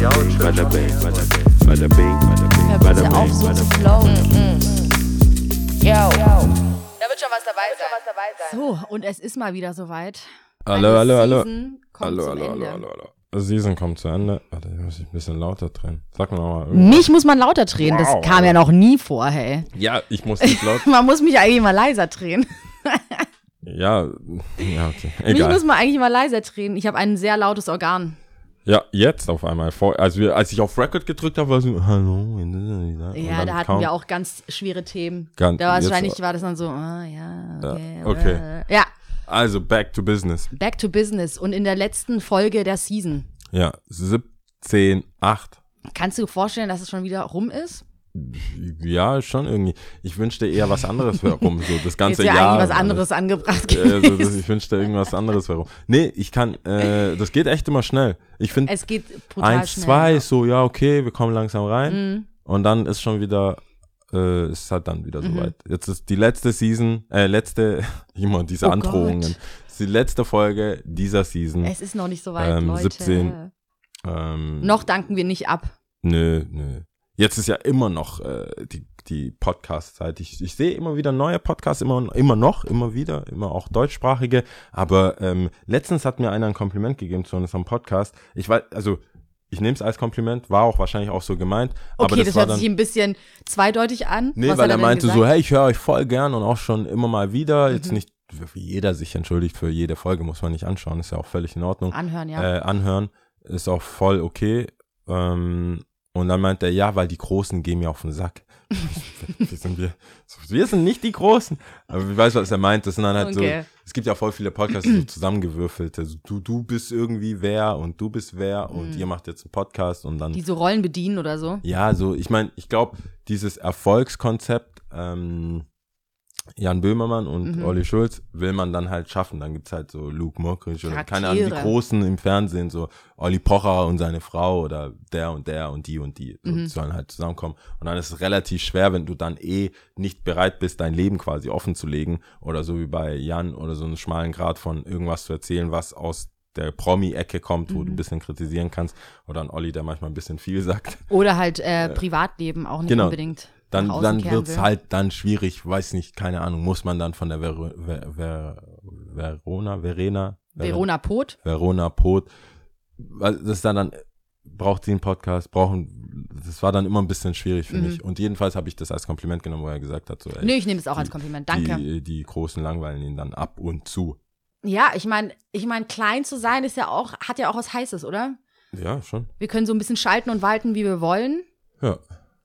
bada bing, bada bing, bada bing, auf, bing, so zu bing. flowen. Yo. Da wird schon was dabei sein. So, und es ist mal wieder soweit. Hallo, Eine hallo, hallo. Hallo, hallo, hallo, Ende. hallo, hallo. Season kommt zu Ende. Warte, ich muss mich ein bisschen lauter drehen. Sag mir nochmal. irgendwas. Mich muss man lauter drehen, das Wow. kam ja noch nie vor, hey. Ja, ich muss nicht laut. Man muss mich eigentlich mal leiser drehen. ja, ja, okay. Mich Egal. muss man eigentlich mal leiser drehen. Ich habe ein sehr lautes Organ. Ja, jetzt auf einmal. Vor, als, wir, als ich auf Record gedrückt habe, war so, hallo. Ja, da hatten kaum- wir auch ganz schwere Themen. Ganz- da wahrscheinlich war das dann so, ah, ja, okay. Ja, okay. äh, Ja, Also, back to business. back to business. Und in der letzten Folge der Season, Ja, 17, 8. kannst du dir vorstellen, dass es schon wieder rum ist? Ja, schon irgendwie. Ich wünschte eher was anderes herum, so das ganze wäre Jahr. was anderes angebracht Äh, so, ich wünschte irgendwas anderes herum. Nee, ich kann, äh, das geht echt immer schnell. Ich finde, es geht brutal eins, schnell. zwei ja. so, ja, okay, wir kommen langsam rein. Mhm. Und dann ist schon wieder, äh, ist halt dann wieder Mhm. soweit. Jetzt ist die letzte Season, äh, letzte, immer diese Oh Androhungen. Gott. ist die letzte Folge dieser Season. Es ist noch nicht so weit, Ähm, Leute. 17. Ähm, Noch danken wir nicht ab. Nö, nö. Jetzt ist ja immer noch äh, die, die Podcast-Zeit. Ich, ich sehe immer wieder neue Podcasts, immer, immer noch, immer wieder, immer auch deutschsprachige. Aber ähm, letztens hat mir einer ein Kompliment gegeben zu unserem Podcast. Ich weiß, also ich nehme es als Kompliment, war auch wahrscheinlich auch so gemeint. aber Okay, das, das, war hört dann, sich ein bisschen zweideutig an. Nee, Was weil er meinte gesagt? so, hey, ich höre euch voll gern und auch schon immer mal wieder. Jetzt Mhm. nicht, wie jeder sich entschuldigt für jede Folge, muss man nicht anschauen, ist ja auch völlig in Ordnung Anhören, ja. äh, anhören, ist auch voll okay. Ähm, und dann meint er, ja, weil die Großen gehen mir auf den Sack. wir, sind wir, wir sind nicht die Großen. Aber ich weiß, was er meint. Das sind dann halt Okay. so, es gibt ja voll viele Podcasts, so zusammengewürfelte. So, du, du bist irgendwie wer und du bist wer und ihr macht jetzt einen Podcast und dann. Mhm. Die so Rollen bedienen oder so. Ja, so, ich meine, ich glaube, dieses Erfolgskonzept, ähm, Jan Böhmermann und Mhm. Olli Schulz will man dann halt schaffen. Dann gibt's halt so Luke Mockridge oder keine Ahnung, die. Großen im Fernsehen, so Olli Pocher und seine Frau oder der und der und die und die. So, Mhm. sollen halt zusammenkommen. Und dann ist es relativ schwer, wenn du dann eh nicht bereit bist, dein Leben quasi offen zu legen oder so wie bei Jan oder so einen schmalen Grad von irgendwas zu erzählen, was aus der Promi-Ecke kommt, wo du ein bisschen kritisieren kannst. Oder ein Olli, der manchmal ein bisschen viel sagt. Oder halt äh, Privatleben auch nicht genau. unbedingt. Dann, dann wird's will. halt dann schwierig, weiß nicht, keine Ahnung, muss man dann von der Ver Ver Ver Verona, Verena, Verona Pot. Verona Pot, weil das ist dann, dann braucht sie einen Podcast, brauchen, das war dann immer ein bisschen schwierig für Mhm. mich. Und jedenfalls habe ich das als Kompliment genommen, wo er gesagt hat, so, ey, Nö, ich nehme es auch die- als Kompliment. Danke. Die, die Großen langweilen ihn dann ab und zu. Ja, ich meine, ich meine, klein zu sein ist ja auch, hat ja auch was Heißes, oder? Ja, schon. Wir können so ein bisschen schalten und walten, wie wir wollen. Ja,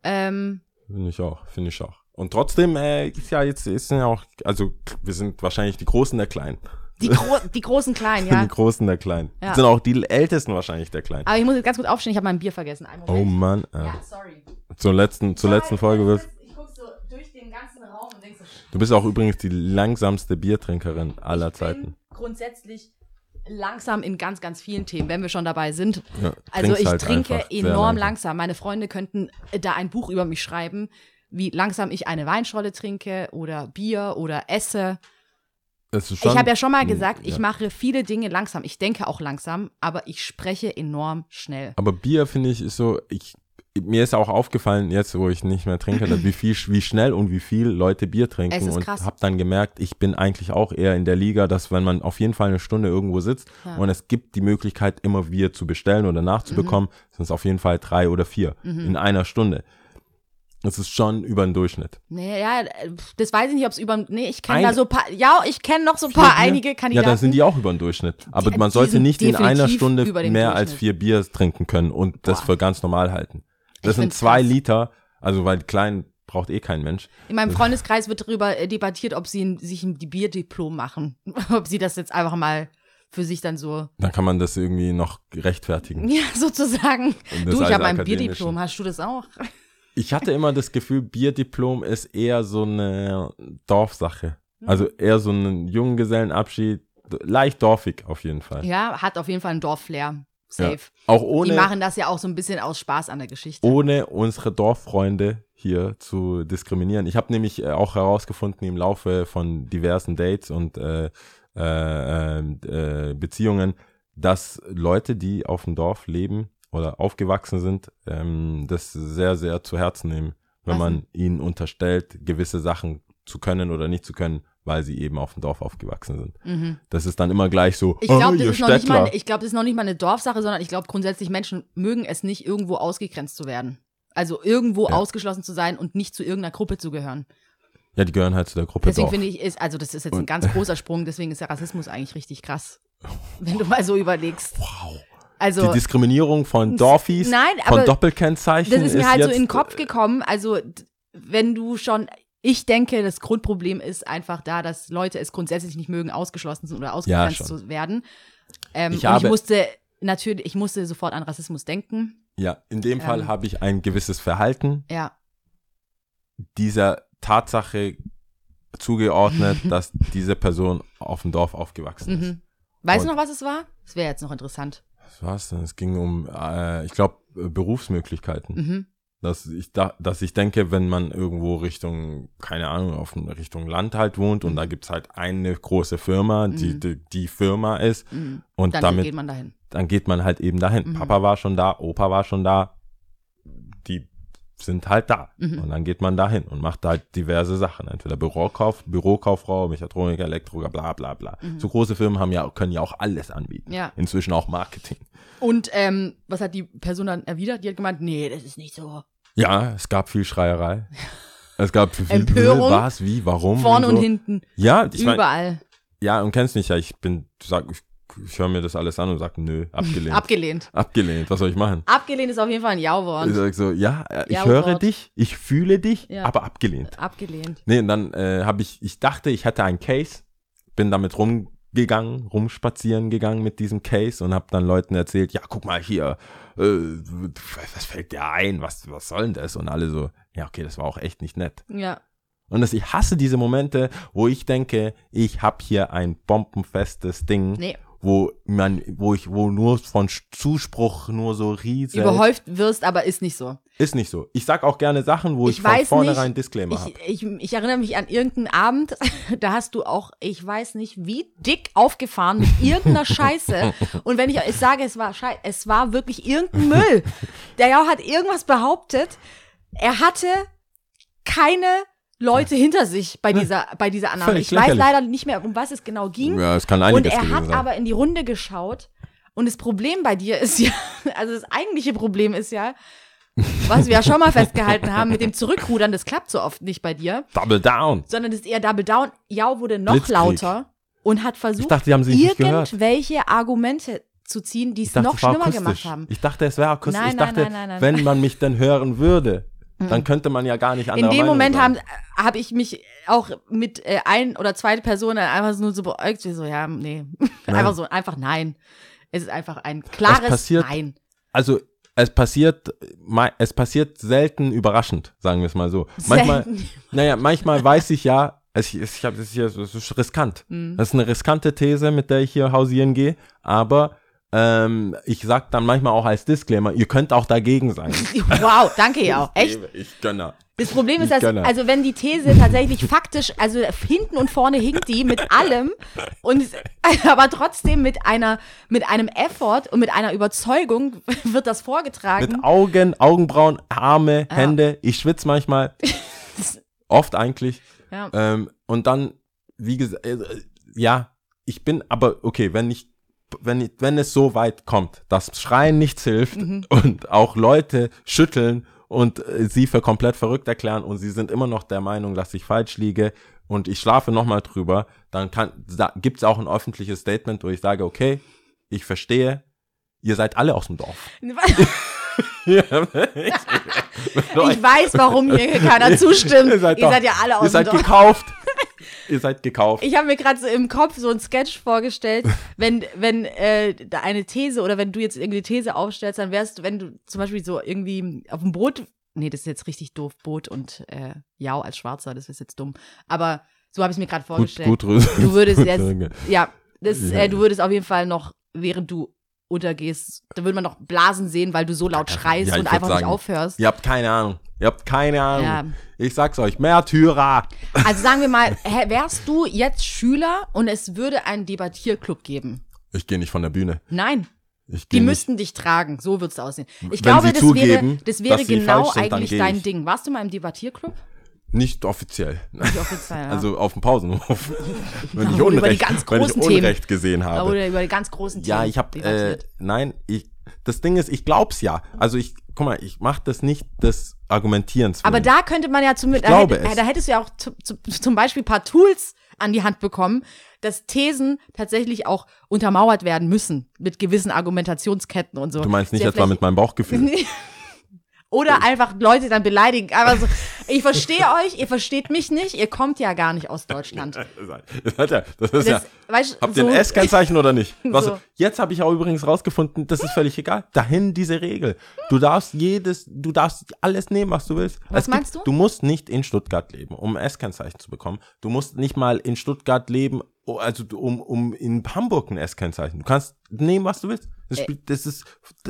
Ähm, finde ich auch, finde ich auch. Und trotzdem äh, ist ja jetzt, ist ja auch, also wir sind wahrscheinlich die Großen der Kleinen. die, Gro die großen Kleinen, ja. Die Großen der Kleinen. Ja. Sind auch die Ältesten wahrscheinlich der Kleinen. Aber ich muss jetzt ganz gut aufstehen, ich habe mein Bier vergessen. Oh. Mann. Äh, Ja, sorry. zur letzten, zur letzten Folge wirst. Ich guck so durch den ganzen Raum und denk so, Du bist auch übrigens die langsamste Biertrinkerin aller Zeiten. grundsätzlich langsam in ganz, ganz vielen Themen, wenn wir schon dabei sind. Ja, Also ich halt trinke enorm langsam. Meine Freunde könnten äh, da ein Buch über mich schreiben, wie langsam ich eine Weinscholle trinke oder Bier oder esse. Ich habe ja schon mal gesagt, ich ja. mache viele Dinge langsam. Ich denke auch langsam, aber ich spreche enorm schnell. Aber Bier finde ich ist so, ich, mir ist auch aufgefallen, jetzt wo ich nicht mehr trinke, wie viel, wie schnell und wie viel Leute Bier trinken ist und krass. habe dann gemerkt, ich bin eigentlich auch eher in der Liga, dass wenn man auf jeden Fall eine Stunde irgendwo sitzt Ja. und es gibt die Möglichkeit, immer Bier zu bestellen oder nachzubekommen, Mhm. sind es auf jeden Fall drei oder vier in einer Stunde. Das ist schon über den Durchschnitt. Nee, ja, das weiß ich nicht, ob es über. Nee, ich kenne da so paar. Ja, ich kenne noch so ein paar Bier? einige Kandidaten. Ja, dann sind die auch über den Durchschnitt. Aber Die- man sollte nicht in einer Stunde mehr als vier Bier trinken können und das Boah. für ganz normal halten. Das Ich sind zwei krass. Liter, also weil klein braucht eh kein Mensch. In meinem Freundeskreis wird darüber äh, debattiert, ob sie ein, sich ein Bierdiplom machen. ob sie das jetzt einfach mal für sich dann so, Dann kann man das irgendwie noch rechtfertigen. ja, sozusagen. Du, ich habe ein. Bierdiplom. Hast du das auch? Ich hatte immer das Gefühl, Bierdiplom ist eher so eine Dorfsache. Also eher so ein Junggesellenabschied, leicht dorfig auf jeden Fall. Ja, hat auf jeden Fall ein Dorfflair. Ja. Safe. Auch Die ohne, machen das ja auch so ein bisschen aus Spaß an der Geschichte. ohne unsere Dorffreunde hier zu diskriminieren. Ich habe nämlich äh, auch herausgefunden im Laufe von diversen Dates und äh, äh, äh, äh, Beziehungen, dass Leute, die auf dem Dorf leben oder aufgewachsen sind, ähm, das sehr, sehr zu Herzen nehmen, wenn Was man ihnen unterstellt, gewisse Sachen zu können oder nicht zu können, weil sie eben auf dem Dorf aufgewachsen sind. Das ist dann immer gleich so, Mhm. Ich glaube, oh, das, ist glaub, das ist noch nicht mal eine Dorfsache, sondern ich glaube grundsätzlich, Menschen mögen es nicht, irgendwo ausgegrenzt zu werden. Also irgendwo Ja. ausgeschlossen zu sein und nicht zu irgendeiner Gruppe zu gehören. Ja, die gehören halt zu der Gruppe Deswegen finde ich, ist, also das ist jetzt ein Und- ganz großer Sprung, deswegen ist der Rassismus eigentlich richtig krass. Wenn du mal so überlegst. wow. Also, die Diskriminierung von Dorfis, Nein, von aber Doppelkennzeichen das ist mir halt so in den Kopf gekommen. Also, wenn du schon, ich denke, das Grundproblem ist einfach da, dass Leute es grundsätzlich nicht mögen, ausgeschlossen sind oder ausgegrenzt schon. zu werden. Ähm, Ich und ich musste natürlich, ich musste sofort an Rassismus denken. Ja, in dem Fall Ähm. habe ich ein gewisses Verhalten Ja, dieser Tatsache zugeordnet, dass diese Person auf dem Dorf aufgewachsen ist. mhm. Weißt du noch, was es war? Das wäre jetzt noch interessant. Was war's denn? Es ging um, äh, ich glaube, Berufsmöglichkeiten. Mhm. Dass ich da, dass ich denke, wenn man irgendwo Richtung, keine Ahnung, auf Richtung Land halt wohnt und da gibt's halt eine große Firma, die, Mhm. die die Firma ist Mhm. und Dann damit geht man dahin. dann geht man halt eben dahin. Mhm. Papa war schon da, Opa war schon da, sind halt da. Mhm. Und dann geht man dahin und macht halt diverse Sachen. Entweder Bürokauf, Bürokauffrau, Mechatroniker, Elektriker, bla bla bla. So große Firmen haben ja, können ja auch alles anbieten. Mhm. Ja. Inzwischen auch Marketing. Und ähm, was hat die Person dann erwidert? Die hat gemeint, nee, das ist nicht so. Ja, es gab viel Schreierei. Es gab viel Empörung. Was, wie, warum? Vorne und, so. hinten, Ja, ich mein, überall. ja, und kennst mich ja, ich bin, sag, ich, ich höre mir das alles an und sag, nö, abgelehnt. Abgelehnt. abgelehnt, was soll ich machen? Abgelehnt ist auf jeden Fall ein Jauwort. Ich sag so, ja, ich Ja, höre dich, ich fühle dich, Ja. aber abgelehnt. Abgelehnt. Nee, und dann äh, habe ich, ich dachte, ich hätte einen Case, bin damit rumgegangen, rumspazieren gegangen mit diesem Case und habe dann Leuten erzählt, ja, guck mal hier, äh, was fällt dir ein, was, was soll denn das? Und alle so, ja, okay, das war auch echt nicht nett. Ja. Und das, ich hasse diese Momente, wo ich denke, ich habe hier ein bombenfestes Ding, Nee. Wo man, wo ich, wo nur von Zuspruch nur so riesig Überhäuft wirst, aber ist nicht so. ist nicht so. Ich sag auch gerne Sachen, wo ich, Ich von vornherein nicht, Disclaimer habe. Ich, ich, ich erinnere mich an irgendeinen Abend, da hast du auch, ich weiß nicht, wie dick aufgefahren mit irgendeiner Scheiße. Und wenn ich euch sage, es war Scheiße, es war wirklich irgendein Müll. Der ja hat irgendwas behauptet. Er hatte keine Leute hinter sich bei dieser, bei dieser Annahme. Völlig Ich weiß lächerlich. leider nicht mehr, um was es genau ging. Ja, es kann Und einiges er gewesen hat sein. aber in die Runde geschaut. Und das Problem bei dir ist ja, also das eigentliche Problem ist ja, was wir ja schon mal festgehalten haben mit dem Zurückrudern, das klappt so oft nicht bei dir, Double down. sondern das ist eher Double Down. Jau wurde noch Blitzkrieg. lauter und hat versucht, dachte, irgendwelche Argumente zu ziehen, die es noch schlimmer akustisch. gemacht haben. Ich dachte, es wäre akustisch. Nein, ich nein, dachte, nein, wenn man mich denn hören würde, dann könnte man ja gar nicht In anderer dem Meinung Moment habe hab ich mich auch mit äh, ein oder zwei Personen einfach nur so beäugt, wie so, ja, nee. einfach so, einfach nein. Es ist einfach ein klares passiert- Nein. Also, es passiert, es passiert selten überraschend, sagen wir es mal so. Manchmal, Selten. naja, manchmal weiß ich ja, es, ich hab, das, hier, das ist riskant. Mhm. Das ist eine riskante These, mit der ich hier hausieren gehe, aber ähm, ich sag dann manchmal auch als Disclaimer, ihr könnt auch dagegen sein. Wow, danke ja. Echt? Ich gönner. Das Problem ist, dass, gönne. also wenn die These tatsächlich faktisch, also hinten und vorne hinkt die mit allem und aber trotzdem mit einer, mit einem Effort und mit einer Überzeugung wird das vorgetragen. Mit Augen, Augenbrauen, Arme, Hände. Ich schwitze manchmal. Oft eigentlich. Ja. Ähm, und dann, wie gesagt, äh, ja, ich bin, aber okay, wenn ich, wenn, wenn es so weit kommt, dass Schreien nichts hilft Mhm. und auch Leute schütteln und äh, sie für komplett verrückt erklären und sie sind immer noch der Meinung, dass ich falsch liege und ich schlafe nochmal drüber, dann kann, da gibt's auch ein öffentliches Statement, wo ich sage, okay, ich verstehe, ihr seid alle aus dem Dorf. Ja, Ich weiß, warum hier keiner zustimmt. Ihr seid, doch- ja alle aus Ihr seid dem Dorf. gekauft. Ihr seid gekauft. Ich habe mir gerade so im Kopf so ein Sketch vorgestellt, wenn, wenn äh, da eine These oder wenn du jetzt irgendwie eine These aufstellst, dann wärst du, wenn du zum Beispiel so irgendwie auf dem Boot, nee, das ist jetzt richtig doof, Boot und äh, Jau als Schwarzer, das ist jetzt dumm. Aber so habe ich es mir gerade gut, vorgestellt. gut, Rüse. Du würdest Gut, jetzt, ja, das, äh, du würdest auf jeden Fall noch, während du untergehst, da würde man noch Blasen sehen, weil du so laut schreist Ja, und einfach nicht sagen, aufhörst. Ihr habt keine Ahnung. Ihr habt keine Ahnung. Ja. Ich sag's euch, Märtyrer. Also sagen wir mal, wärst du jetzt Schüler und es würde einen Debattierclub geben? Ich gehe nicht von der Bühne. Nein. Die geh müssten dich tragen, so wird's aussehen. Ich Wenn glaube, das wäre, das wäre genau sind, eigentlich dein ich. Ding. Warst du mal im Debattierclub? Nicht offiziell. Nicht offiziell, ja. Also auf dem Pausenhof. wenn, ich Über die Unrecht, wenn ich. Unrecht gesehen habe. Oder über die ganz großen Ja, Themen ich habe äh, nein, ich das Ding ist, ich glaub's ja. Also ich guck mal, ich mache das nicht des Argumentierens. Aber da könnte man ja zumindest, da, hätte, es. da hättest du ja auch zu, zu, zum Beispiel ein paar Tools an die Hand bekommen, dass Thesen tatsächlich auch untermauert werden müssen mit gewissen Argumentationsketten und so. du meinst nicht etwa mit meinem Bauchgefühl. Oder einfach Leute dann beleidigen. Aber so, ich verstehe euch, ihr versteht mich nicht, ihr kommt ja gar nicht aus Deutschland. Das, hat ja, das ist ja. Das, weißt, Habt ihr so- ein S-Kennzeichen oder nicht? Was, So. Jetzt habe ich auch übrigens rausgefunden, das ist völlig egal. Dahin diese Regel. Du darfst jedes, du darfst alles nehmen, was du willst. Was Es gibt, meinst du? Du musst nicht in Stuttgart leben, um ein S-Kennzeichen zu bekommen. Du musst nicht mal in Stuttgart leben, oh, also um, um in Hamburg ein S-Kennzeichen. Du kannst nehmen, was du willst. Das, spielt, das ist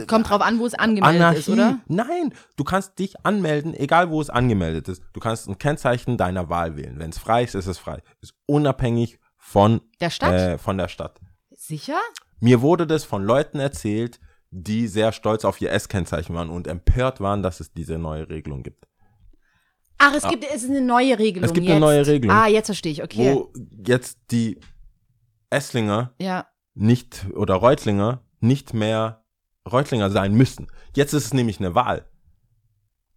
Kommt drauf an, wo es angemeldet Anarchie. ist, oder? Nein, du kannst dich anmelden, egal wo es angemeldet ist. Du kannst ein Kennzeichen deiner Wahl wählen. Wenn es frei ist, ist es frei. Ist unabhängig von Der Stadt? Äh, von der Stadt. Sicher? Mir wurde das von Leuten erzählt, die sehr stolz auf ihr S-Kennzeichen waren und empört waren, dass es diese neue Regelung gibt. Ach, es gibt, es ist eine neue Regelung. Es gibt jetzt. eine neue Regelung. Ah, jetzt verstehe ich, okay. Wo jetzt die Esslinger Ja. nicht oder Reutlinger nicht mehr Reutlinger sein müssen. Jetzt ist es nämlich eine Wahl.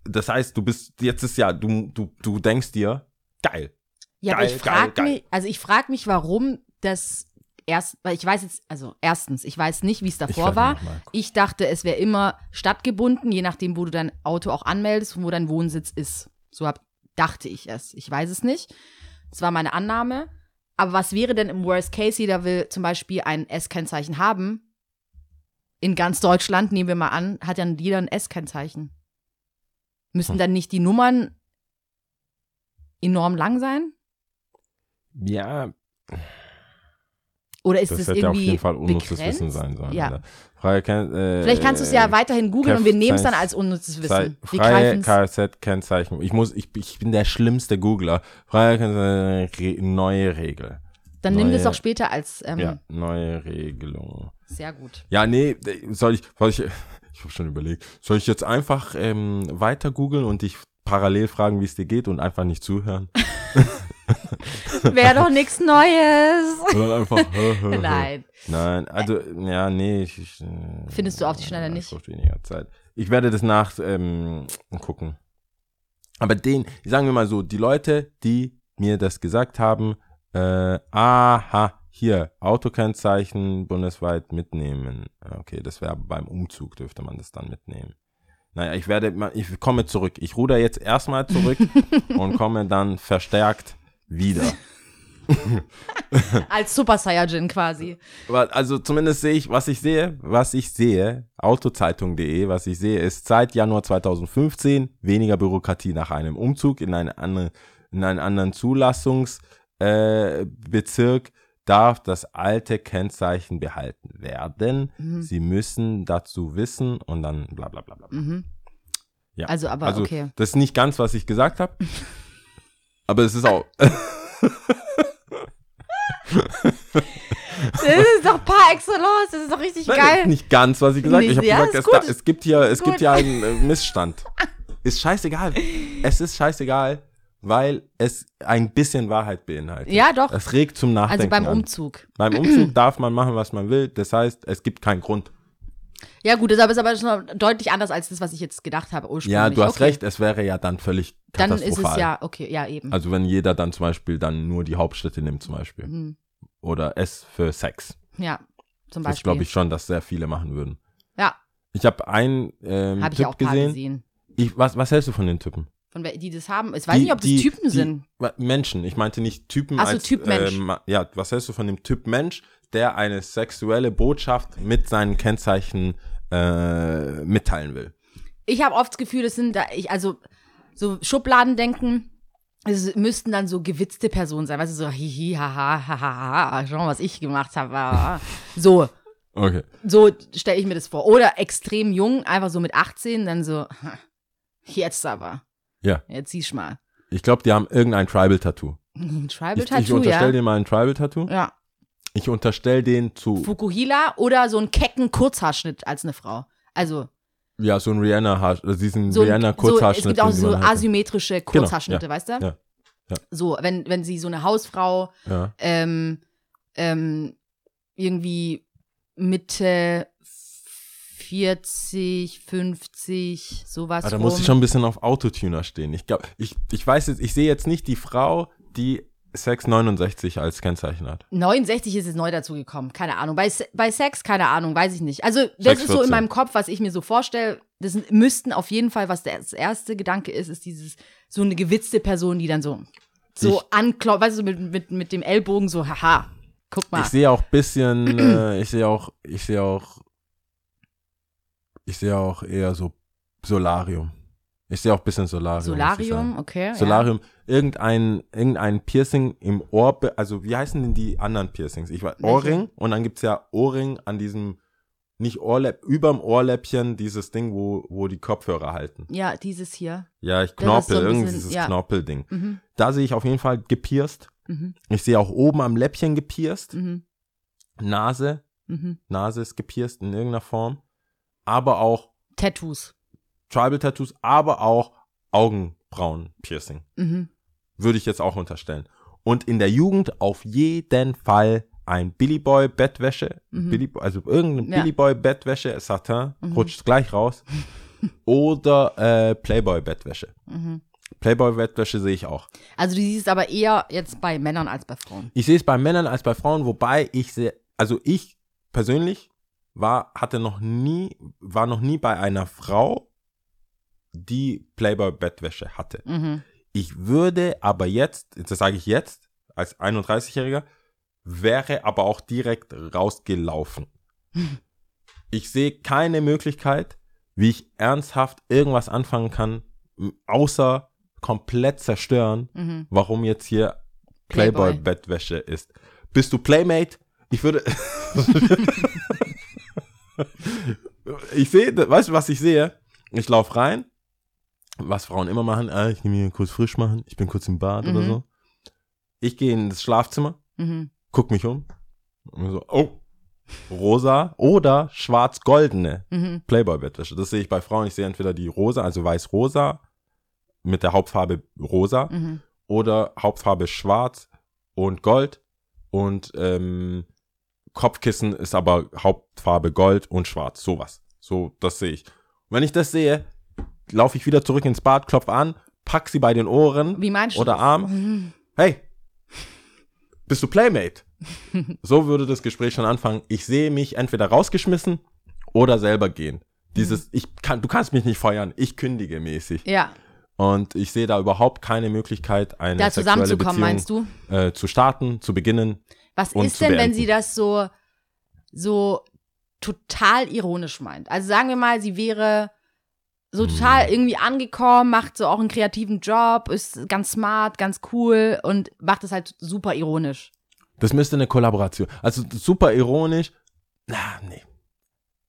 Das heißt, du bist, jetzt ist ja, du, du, du denkst dir, geil. Ja, aber Geil, ich geil, frage mich, also ich frage mich, warum das erst, weil ich weiß jetzt, also erstens, ich weiß nicht, wie es davor frag war. Ich dachte, es wäre immer stadtgebunden, je nachdem, wo du dein Auto auch anmeldest und wo dein Wohnsitz ist. So hab, dachte ich es. Ich weiß es nicht. Das war meine Annahme. Aber was wäre denn im Worst Case? Jeder will zum Beispiel ein S-Kennzeichen haben. In ganz Deutschland, nehmen wir mal an, hat ja jeder ein S-Kennzeichen. Müssen Hm. dann nicht die Nummern enorm lang sein? Ja, Oder ist das das, hätte auf irgendwie jeden Fall unnützes begrenzt? Wissen sein sollen. Ja. Freie Ken äh, Vielleicht kannst du es ja weiterhin googeln und wir nehmen es dann Kennzeichen- als unnützes Wissen. Freie. Kfz-Kennzeichnung. Ich muss, ich, ich bin der schlimmste Googler. Freie Kennzeichnung, Re neue Regel. Dann nimm das neue- auch später als ähm, Ja, neue Regelung. sehr gut. Ja, nee, soll ich, soll ich, ich habe schon überlegt, soll ich jetzt einfach ähm, weiter googeln und dich parallel fragen, wie es dir geht und einfach nicht zuhören? Wäre doch nichts Neues. Sondern einfach. Nein. Nein, also, ja, nee. Ich, ich, äh, Findest du auf die Schnelle ja, nicht? Weniger Zeit. Ich werde das nach ähm, gucken. Aber den, sagen wir mal so, die Leute, die mir das gesagt haben, äh, aha, hier, Autokennzeichen bundesweit mitnehmen. Okay, das wäre beim Umzug, dürfte man das dann mitnehmen. Naja, ich werde, ich komme zurück. Ich ruder jetzt erstmal zurück und komme dann verstärkt wieder. Als Super Saiyajin quasi. Also zumindest sehe ich, was ich sehe, was ich sehe, autozeitung.de, was ich sehe, ist seit Januar 2015 weniger Bürokratie nach einem Umzug in, eine andere, in einen anderen Zulassungsbezirk. Äh, Bezirk darf das alte Kennzeichen behalten werden. Mhm. Sie müssen dazu wissen und dann bla bla bla bla. Mhm. Ja. Also, aber also okay. das ist nicht ganz, was ich gesagt habe. aber es ist auch. Das ist doch par excellence. Das ist doch richtig Nein, das ist geil. nicht ganz, was ich gesagt habe. Ich habe Ja, gesagt, es, da, es gibt hier, es Gut. gibt hier einen äh, Missstand. Ist scheißegal. Es ist scheißegal, weil es ein bisschen Wahrheit beinhaltet. Ja, doch. Es regt zum Nachdenken Also beim an. Umzug. Beim Umzug darf man machen, was man will. Das heißt, es gibt keinen Grund. Ja, gut, das ist aber schon deutlich anders als das, was ich jetzt gedacht habe ursprünglich. Ja, du hast okay. recht. Es wäre ja dann völlig Dann katastrophal. ist es ja, okay, ja, eben. Also wenn jeder dann zum Beispiel dann nur die Hauptstädte nimmt zum Beispiel. Mhm. Oder S für Sex. Ja, zum Das Beispiel. glaube ich schon, dass sehr viele machen würden. Ja, Ich habe einen ähm, habe ich Typ auch ein paar gesehen. gesehen. Ich, was, was hältst du von den Typen? Von die das haben. Ich weiß Die- nicht, ob das die- Typen die- sind. Menschen, ich meinte nicht Typen Ach so, als Typ Mensch. ähm, ja, was hältst du von dem Typ Mensch, der eine sexuelle Botschaft mit seinen Kennzeichen äh, mitteilen will? Ich habe oft das Gefühl, das sind da, ich, also so Schubladendenken, es müssten dann so gewitzte Personen sein, weißt du, so hihi, haha, haha, ha, schau mal, was ich gemacht habe. So, Okay. so stelle ich mir das vor. Oder extrem jung, einfach so mit 18, dann so, jetzt aber. Ja. Jetzt siehst mal. Ich glaube, die haben irgendein Tribal-Tattoo. Ein Ich, Tribal ich unterstelle ja. dir mal ein Tribal-Tattoo. Ja. Ich unterstelle den zu, Fukuhila oder so einen kecken Kurzhaarschnitt als eine Frau. Also ja, so ein Rihanna, Haar, also diesen so, ein- Rihanna so es gibt auch so hatte. asymmetrische Kurzhaarschnitte, Genau, ja, weißt du? ja, ja. So, wenn, wenn sie so eine Hausfrau Ja. ähm, ähm, irgendwie Mitte 40, 50, sowas. Aber Ah, da muss ich schon ein bisschen auf Autotuner stehen. Ich glaube, ich, ich weiß jetzt, ich sehe jetzt nicht die Frau, die Sex 69 als Kennzeichen hat. 69 ist es neu dazugekommen, keine Ahnung. Bei, bei Sex, keine Ahnung, weiß ich nicht. Also, das Sex ist so in 14. meinem Kopf, was ich mir so vorstelle. Das müssten auf jeden Fall, was der- das erste Gedanke ist, ist dieses, so eine gewitzte Person, die dann so, so anklopft, weißt du, mit, mit, mit dem Ellbogen so, haha, guck mal. Ich sehe auch bisschen, äh, ich sehe auch, ich sehe auch, ich sehe auch eher so Solarium. Ich sehe auch bisschen Solarium. Solarium, okay. Solarium, irgendein, irgendein Piercing im Ohr, also wie heißen denn die anderen Piercings? Ich weiß? Ohrring und dann gibt's ja Ohrring an diesem, nicht Ohrläpp, überm Ohrläppchen dieses Ding, wo, wo die Kopfhörer halten. Ja. ja, dieses hier. Ja, ich Knorpel, so ein irgendwie dieses ja. Knorpelding. Mhm, Da sehe ich auf jeden Fall gepierst. mhm, Ich sehe auch oben am Läppchen gepierst. mhm, Nase, mhm. Nase ist gepierst in irgendeiner Form. Aber auch Tattoos. Tribal Tattoos, aber auch Augenbrauen-Piercing. Mhm. Würde ich jetzt auch unterstellen. Und in der Jugend auf jeden Fall ein Billy Boy Bettwäsche, Mhm. Billy, also irgendeine Ja. Billy Boy Bettwäsche, Satin, Mhm. rutscht gleich raus. Oder äh, Playboy Bettwäsche. Mhm. Playboy Bettwäsche sehe ich auch. Also du siehst aber eher jetzt bei Männern als bei Frauen. Ich sehe es bei Männern als bei Frauen, wobei ich sehe, also ich persönlich war, hatte noch nie, war noch nie bei einer Frau, die Playboy Bettwäsche hatte. Mhm. Ich würde aber jetzt, das sage ich jetzt, als 31-Jähriger, wäre aber auch direkt rausgelaufen. Ich sehe keine Möglichkeit, wie ich ernsthaft irgendwas anfangen kann, außer komplett zerstören, Mhm. warum jetzt hier Playboy. Playboy-Bettwäsche ist. Bist du Playmate? Ich würde. ich sehe, weißt du, was ich sehe? Ich laufe rein, was Frauen immer machen, ah, ich gehe mir kurz frisch machen, ich bin kurz im Bad oder Mhm. so. Ich gehe in das Schlafzimmer, Mhm. guck mich um und so, oh, rosa oder schwarz-goldene Mhm. Playboy-Bettwäsche. Das sehe ich bei Frauen. Ich sehe entweder die rosa, also weiß-rosa mit der Hauptfarbe rosa Mhm. oder Hauptfarbe schwarz und gold und ähm, Kopfkissen ist aber Hauptfarbe gold und schwarz. Sowas. So, das sehe ich. Und wenn ich das sehe, laufe ich wieder zurück ins Bad, klopfe an, pack sie bei den Ohren Wie meinst du oder das? Arm. Hey, bist du Playmate? so würde das Gespräch schon anfangen. Ich sehe mich entweder rausgeschmissen oder selber gehen. Dieses, ich kann, du kannst mich nicht feuern, ich kündige mäßig. Ja, Und ich sehe da überhaupt keine Möglichkeit, eine da sexuelle zusammenzukommen, Beziehung meinst du? äh, zu starten, zu beginnen. Was und ist denn, wenn sie das so, so total ironisch meint? Also sagen wir mal, sie wäre so Hm. total irgendwie angekommen, macht so auch einen kreativen Job, ist ganz smart, ganz cool und macht es halt super ironisch. Das müsste eine Kollaboration. Also super ironisch. Na, nee.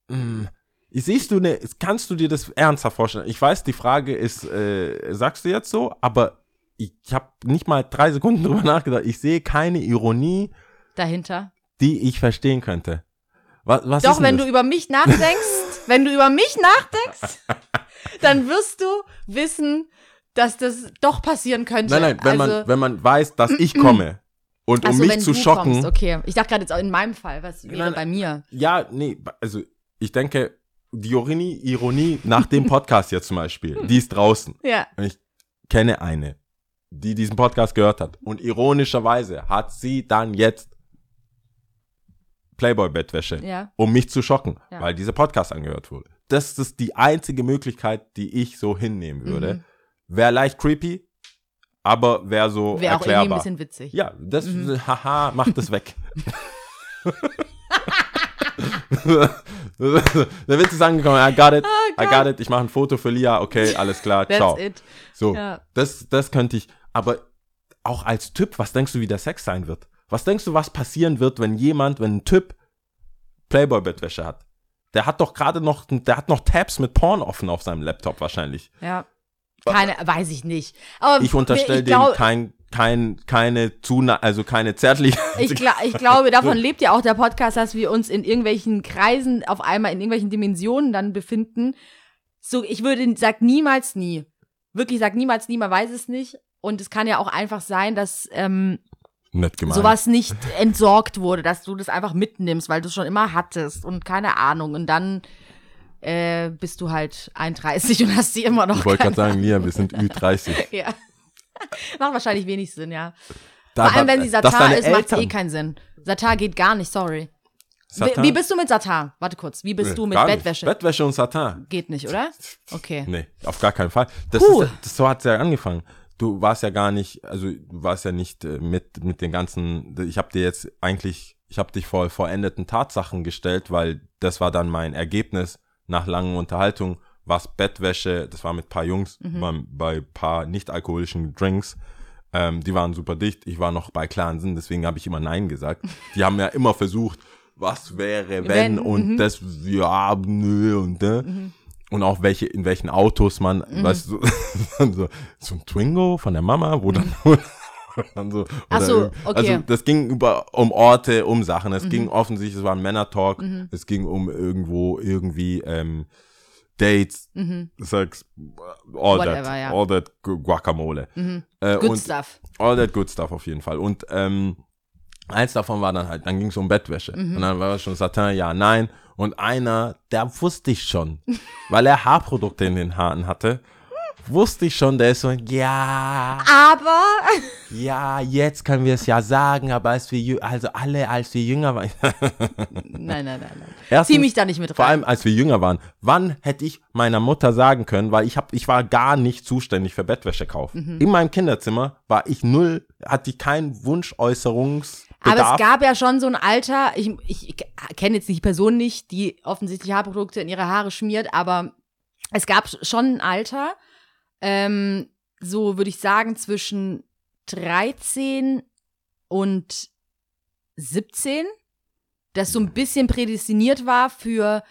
Hm. Siehst du ne, kannst du dir das ernsthaft vorstellen? Ich weiß, die Frage ist, äh, sagst du jetzt so, aber ich habe nicht mal drei Sekunden drüber nachgedacht. Ich sehe keine Ironie, Dahinter. die ich verstehen könnte. Was, was Doch, wenn das? du über mich nachdenkst, wenn du über mich nachdenkst, dann wirst du wissen, dass das doch passieren könnte. Nein, nein, wenn also, man, wenn man weiß, dass ich komme und um so, mich wenn zu schocken. Kommst, okay. Ich dachte gerade jetzt auch in meinem Fall, was wäre Nein, bei mir? Ja, nee, also ich denke, die Ironie, Ironie nach dem Podcast jetzt zum Beispiel, die ist draußen. Ja. Und ich kenne eine, die diesen Podcast gehört hat. Und ironischerweise hat sie dann jetzt Playboy-Bettwäsche, Ja. um mich zu schocken, Ja. weil dieser Podcast angehört wurde. Das ist die einzige Möglichkeit, die ich so hinnehmen würde. Mhm. Wäre leicht creepy, aber wäre so Wäre auch irgendwie ein erklärbar. bisschen witzig. Ja, das, Mhm. haha, macht das weg. Der Witz ist angekommen, I got it, I got it, ich mache ein Foto für Lia, okay, alles klar, That's ciao. it. So, Ja. das, das könnte ich, aber auch als Typ, was denkst du, wie der Sex sein wird? Was denkst du, was passieren wird, wenn jemand, wenn ein Typ Playboy-Bettwäsche hat? Der hat doch gerade noch, der hat noch Tabs mit Porn offen auf seinem Laptop wahrscheinlich. Ja. Keine, weiß ich nicht. Aber Ich unterstelle dem kein, kein, keine Zuna also keine zärtliche. Ich, gla ich glaube, davon lebt ja auch der Podcast, dass wir uns in irgendwelchen Kreisen auf einmal in irgendwelchen Dimensionen dann befinden. So, ich würde, sag niemals nie. Wirklich, sag niemals nie, man weiß es nicht. Und es kann ja auch einfach sein, dass ähm, Nett gemeint. sowas nicht entsorgt wurde, dass du das einfach mitnimmst, weil du es schon immer hattest und keine Ahnung. Und dann äh, bist du halt 31 und hast sie immer noch. Ich wollte gerade sagen, Lia, wir sind Ü30. Ja. Macht wahrscheinlich wenig Sinn, ja. Da- Vor allem, wenn sie Satar ist, macht es eh keinen Sinn. Satar geht gar nicht, sorry. Wie, wie bist du mit Satar? Warte kurz. Wie bist du mit Gar nicht. Bettwäsche? Bettwäsche und Satin. geht nicht, oder? Okay. Nee, auf gar keinen Fall. Das ist, das, so hat's ja angefangen. Du warst ja gar nicht, also du warst ja nicht äh, mit mit den ganzen. Ich habe dir jetzt eigentlich, ich habe dich vor vollendeten Tatsachen gestellt, weil das war dann mein Ergebnis nach langen Unterhaltungen. Was Bettwäsche, das war mit paar Jungs Mhm. beim, bei paar nicht alkoholischen Drinks. Ähm, die waren super dicht. Ich war noch bei klaren Sinn, deswegen habe ich immer Nein gesagt. Die haben ja immer versucht, was wäre, wenn, Wenn, und mhm. das, ja, nö, und ne. Und auch welche, in welchen Autos man, Mhm. weißt du, so, so ein Twingo von der Mama, wo dann, dann so, Ach so, okay. Mhm. Also das ging über um Orte, um Sachen. Es ging offensichtlich, es war ein Männer-Talk. Es ging um irgendwo irgendwie ähm, Dates, Sex, all Whatever, that, ja. all that Gu- Guacamole. Äh, Good stuff. all that good stuff auf jeden Fall. Und ähm, eins davon war dann halt, dann ging es um Bettwäsche. Mhm. Und dann war es schon Satin, ja, nein. Und einer, der wusste ich schon, weil er Haarprodukte in den Haaren hatte, wusste ich schon, der ist so, ja, Aber ja, jetzt können wir es ja sagen, aber als wir, also alle, als wir jünger waren, nein, nein, nein, nein. Erstens, Zieh mich da nicht mit rein. vor allem als wir jünger waren, wann hätte ich meiner Mutter sagen können, weil ich hab, ich war gar nicht zuständig für Bettwäschekauf. Mhm. In meinem Kinderzimmer war ich null, hatte ich keinen Aber es gab ja schon so ein Alter, ich, ich, ich kenne jetzt die Person nicht, die offensichtlich Haarprodukte in ihre Haare schmiert, aber es gab schon ein Alter, ähm, so würde ich sagen, zwischen 13 und 17, das so ein bisschen prädestiniert war für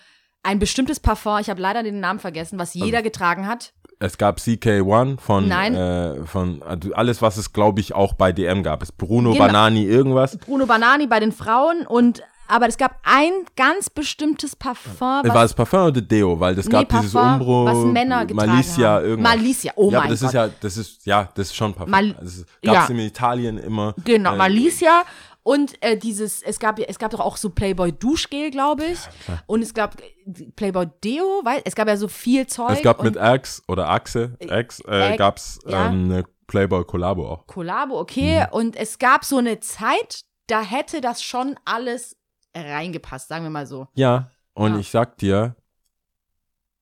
ein bestimmtes Parfum, ich habe leider den Namen vergessen, was jeder getragen hat. Es gab CK1 von, Nein. Äh, von also alles, was es, glaube ich, auch bei DM gab. Es Bruno Genau. Banani irgendwas. Bruno Banani bei den Frauen und aber es gab ein ganz bestimmtes Parfum, War was es Parfum oder Deo? Weil das Nee, gab dieses Parfum, Umbro, was Männer getragen Malicia, haben. irgendwas. Malicia, oh ja, mein das Gott. ist ja, das ist, ja, das ist schon Parfum. Mal- das ist, gab's ja. in Italien immer. Genau, äh, Malicia und äh, dieses, es gab, es gab doch auch so Playboy Duschgel, glaube ich. und es gab äh, Playboy Deo, weil es gab ja so viel Zeug. Es gab mit Axe oder Axe, Axe, äh, Axe, gab's ja. ähm, eine Playboy Collabo auch. Collabo, okay. Mhm. Und es gab so eine Zeit, da hätte das schon alles reingepasst, sagen wir mal so. Ja, und Ja. ich sag dir,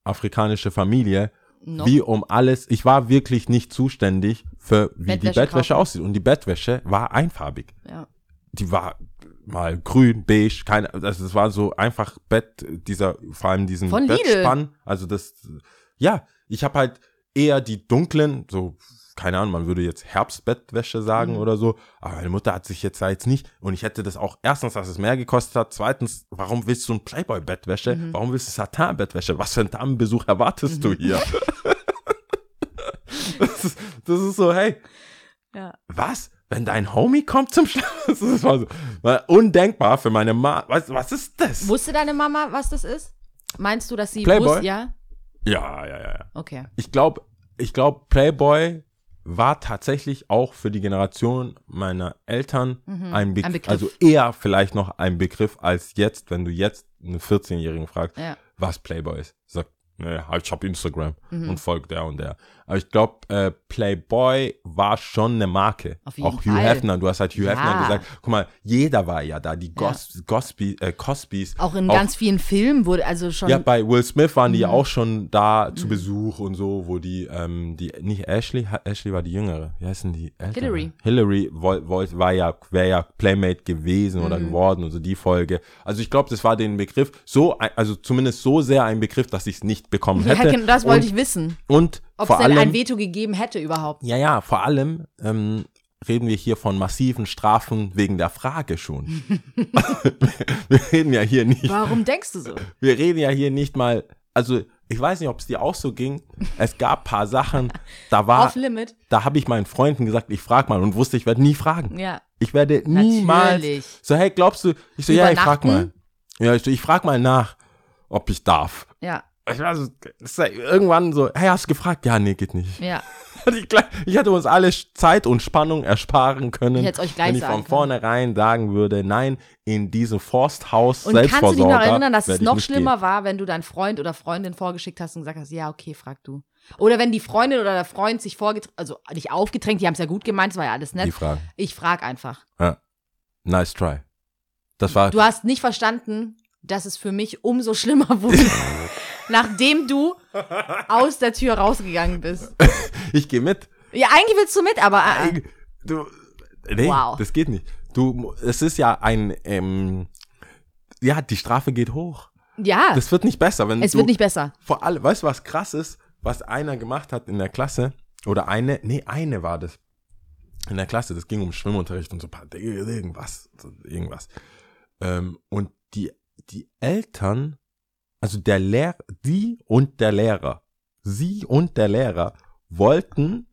afrikanische Familie, Noch. wie um alles, ich war wirklich nicht zuständig für, wie die Bettwäsche Bettwäsche kaufen. aussieht. Und die Bettwäsche war einfarbig. Ja. Die war mal grün, beige, keine, also es war so einfach Bett, dieser, vor allem diesen Von Lidl. Bettspann. Also das, ja, ich habe halt eher die dunklen, so, keine Ahnung, man würde jetzt Herbstbettwäsche sagen Mhm. oder so, aber meine Mutter hat sich jetzt da jetzt nicht, und ich hätte das auch, erstens, dass es mehr gekostet hat, zweitens, warum willst du ein Playboy-Bettwäsche, Mhm. warum willst du Satin-Bettwäsche, was für einen Damenbesuch erwartest du hier? das, ist, das ist so, hey, Ja. was? Wenn dein Homie kommt zum Schlafen? Das war so war undenkbar für meine Mama. Was, was ist das? Wusste deine Mama, was das ist? Meinst du, dass sie Playboy? wusste? Ja? Ja, ja, ja. ja. Okay. Ich glaube, ich glaub, Playboy war tatsächlich auch für die Generation meiner Eltern ein, Begriff, Mhm. Ein Begriff. Also eher vielleicht noch ein Begriff als jetzt, wenn du jetzt einen 14-Jährigen fragst, Ja. was Playboy ist. Sagt, naja, ich hab Instagram Mhm. und folgt der und der. Aber ich glaube, äh, Playboy war schon eine Marke. Auf jeden auch Hugh Fall. Hefner, du hast halt Hugh Ja. Hefner gesagt, guck mal, jeder war ja da, die Gos Gosby, äh, Cosbys. Auch in ganz vielen Filmen wurde also schon. ja, bei Will Smith waren die ja Mhm. auch schon da zu Besuch und so, wo die, ähm, die, nicht Ashley, Ashley war die Jüngere. Wie heißen die? Ältere? Hillary. Hillary woll, woll, war ja, wäre ja Playmate gewesen Mhm. oder geworden und so die Folge. Also ich glaube, das war den Begriff so, also zumindest so sehr ein Begriff, dass ich es nicht bekommen ja, hätte. genau, das wollte und, ich wissen. Und Ob es denn allem, ein Veto gegeben hätte überhaupt. ja, ja, vor allem ähm, reden wir hier von massiven Strafen wegen der Frage schon. wir reden ja hier nicht Warum denkst du so? wir reden ja hier nicht mal, also ich weiß nicht, ob es dir auch so ging. Es gab paar Sachen, da war, da habe ich meinen Freunden gesagt, ich frag mal und wusste, ich werde nie fragen. Ja. Ich werde niemals. Natürlich. So, hey, glaubst du? Ich so, ja, ich frag mal. Ja, ich, so, ich frag mal nach, ob ich darf. Ja. Ich war so, ja irgendwann so, hey, hast du gefragt? Ja, nee, geht nicht. Ja. Und ich, hätte uns alle Zeit und Spannung ersparen können, Ich euch gleich wenn ich von vornherein sagen würde, nein, in diesem Forsthaus Und kannst du dich noch Selbstversorger erinnern, dass es noch schlimmer war, wenn du deinen Freund oder Freundin vorgeschickt hast und gesagt hast, ja, okay, frag du. Oder wenn die Freundin oder der Freund sich vorgetränkt, also nicht aufgetränkt, die haben es ja gut gemeint, es war ja alles gehen. Die nett. Fragen. Ich frag einfach. Nice try. Das war, Du hast nicht verstanden, dass es für mich umso schlimmer wurde, nachdem du aus der Tür rausgegangen bist. ich gehe mit. Ja, eigentlich willst du mit, aber äh, äh. Du, nee, Wow. das geht nicht. Du, es ist ja ein, ähm, ja, die Strafe geht hoch. ja, Das wird nicht besser, wenn es du, wird nicht besser. vor allem, weißt du, was krass ist, was einer gemacht hat in der Klasse? Oder eine, nee, eine war das. In der Klasse, das ging um Schwimmunterricht und so, paar- irgendwas, irgendwas. Ähm, und die, die Eltern, also der Lehrer, die und der Lehrer, sie und der Lehrer wollten,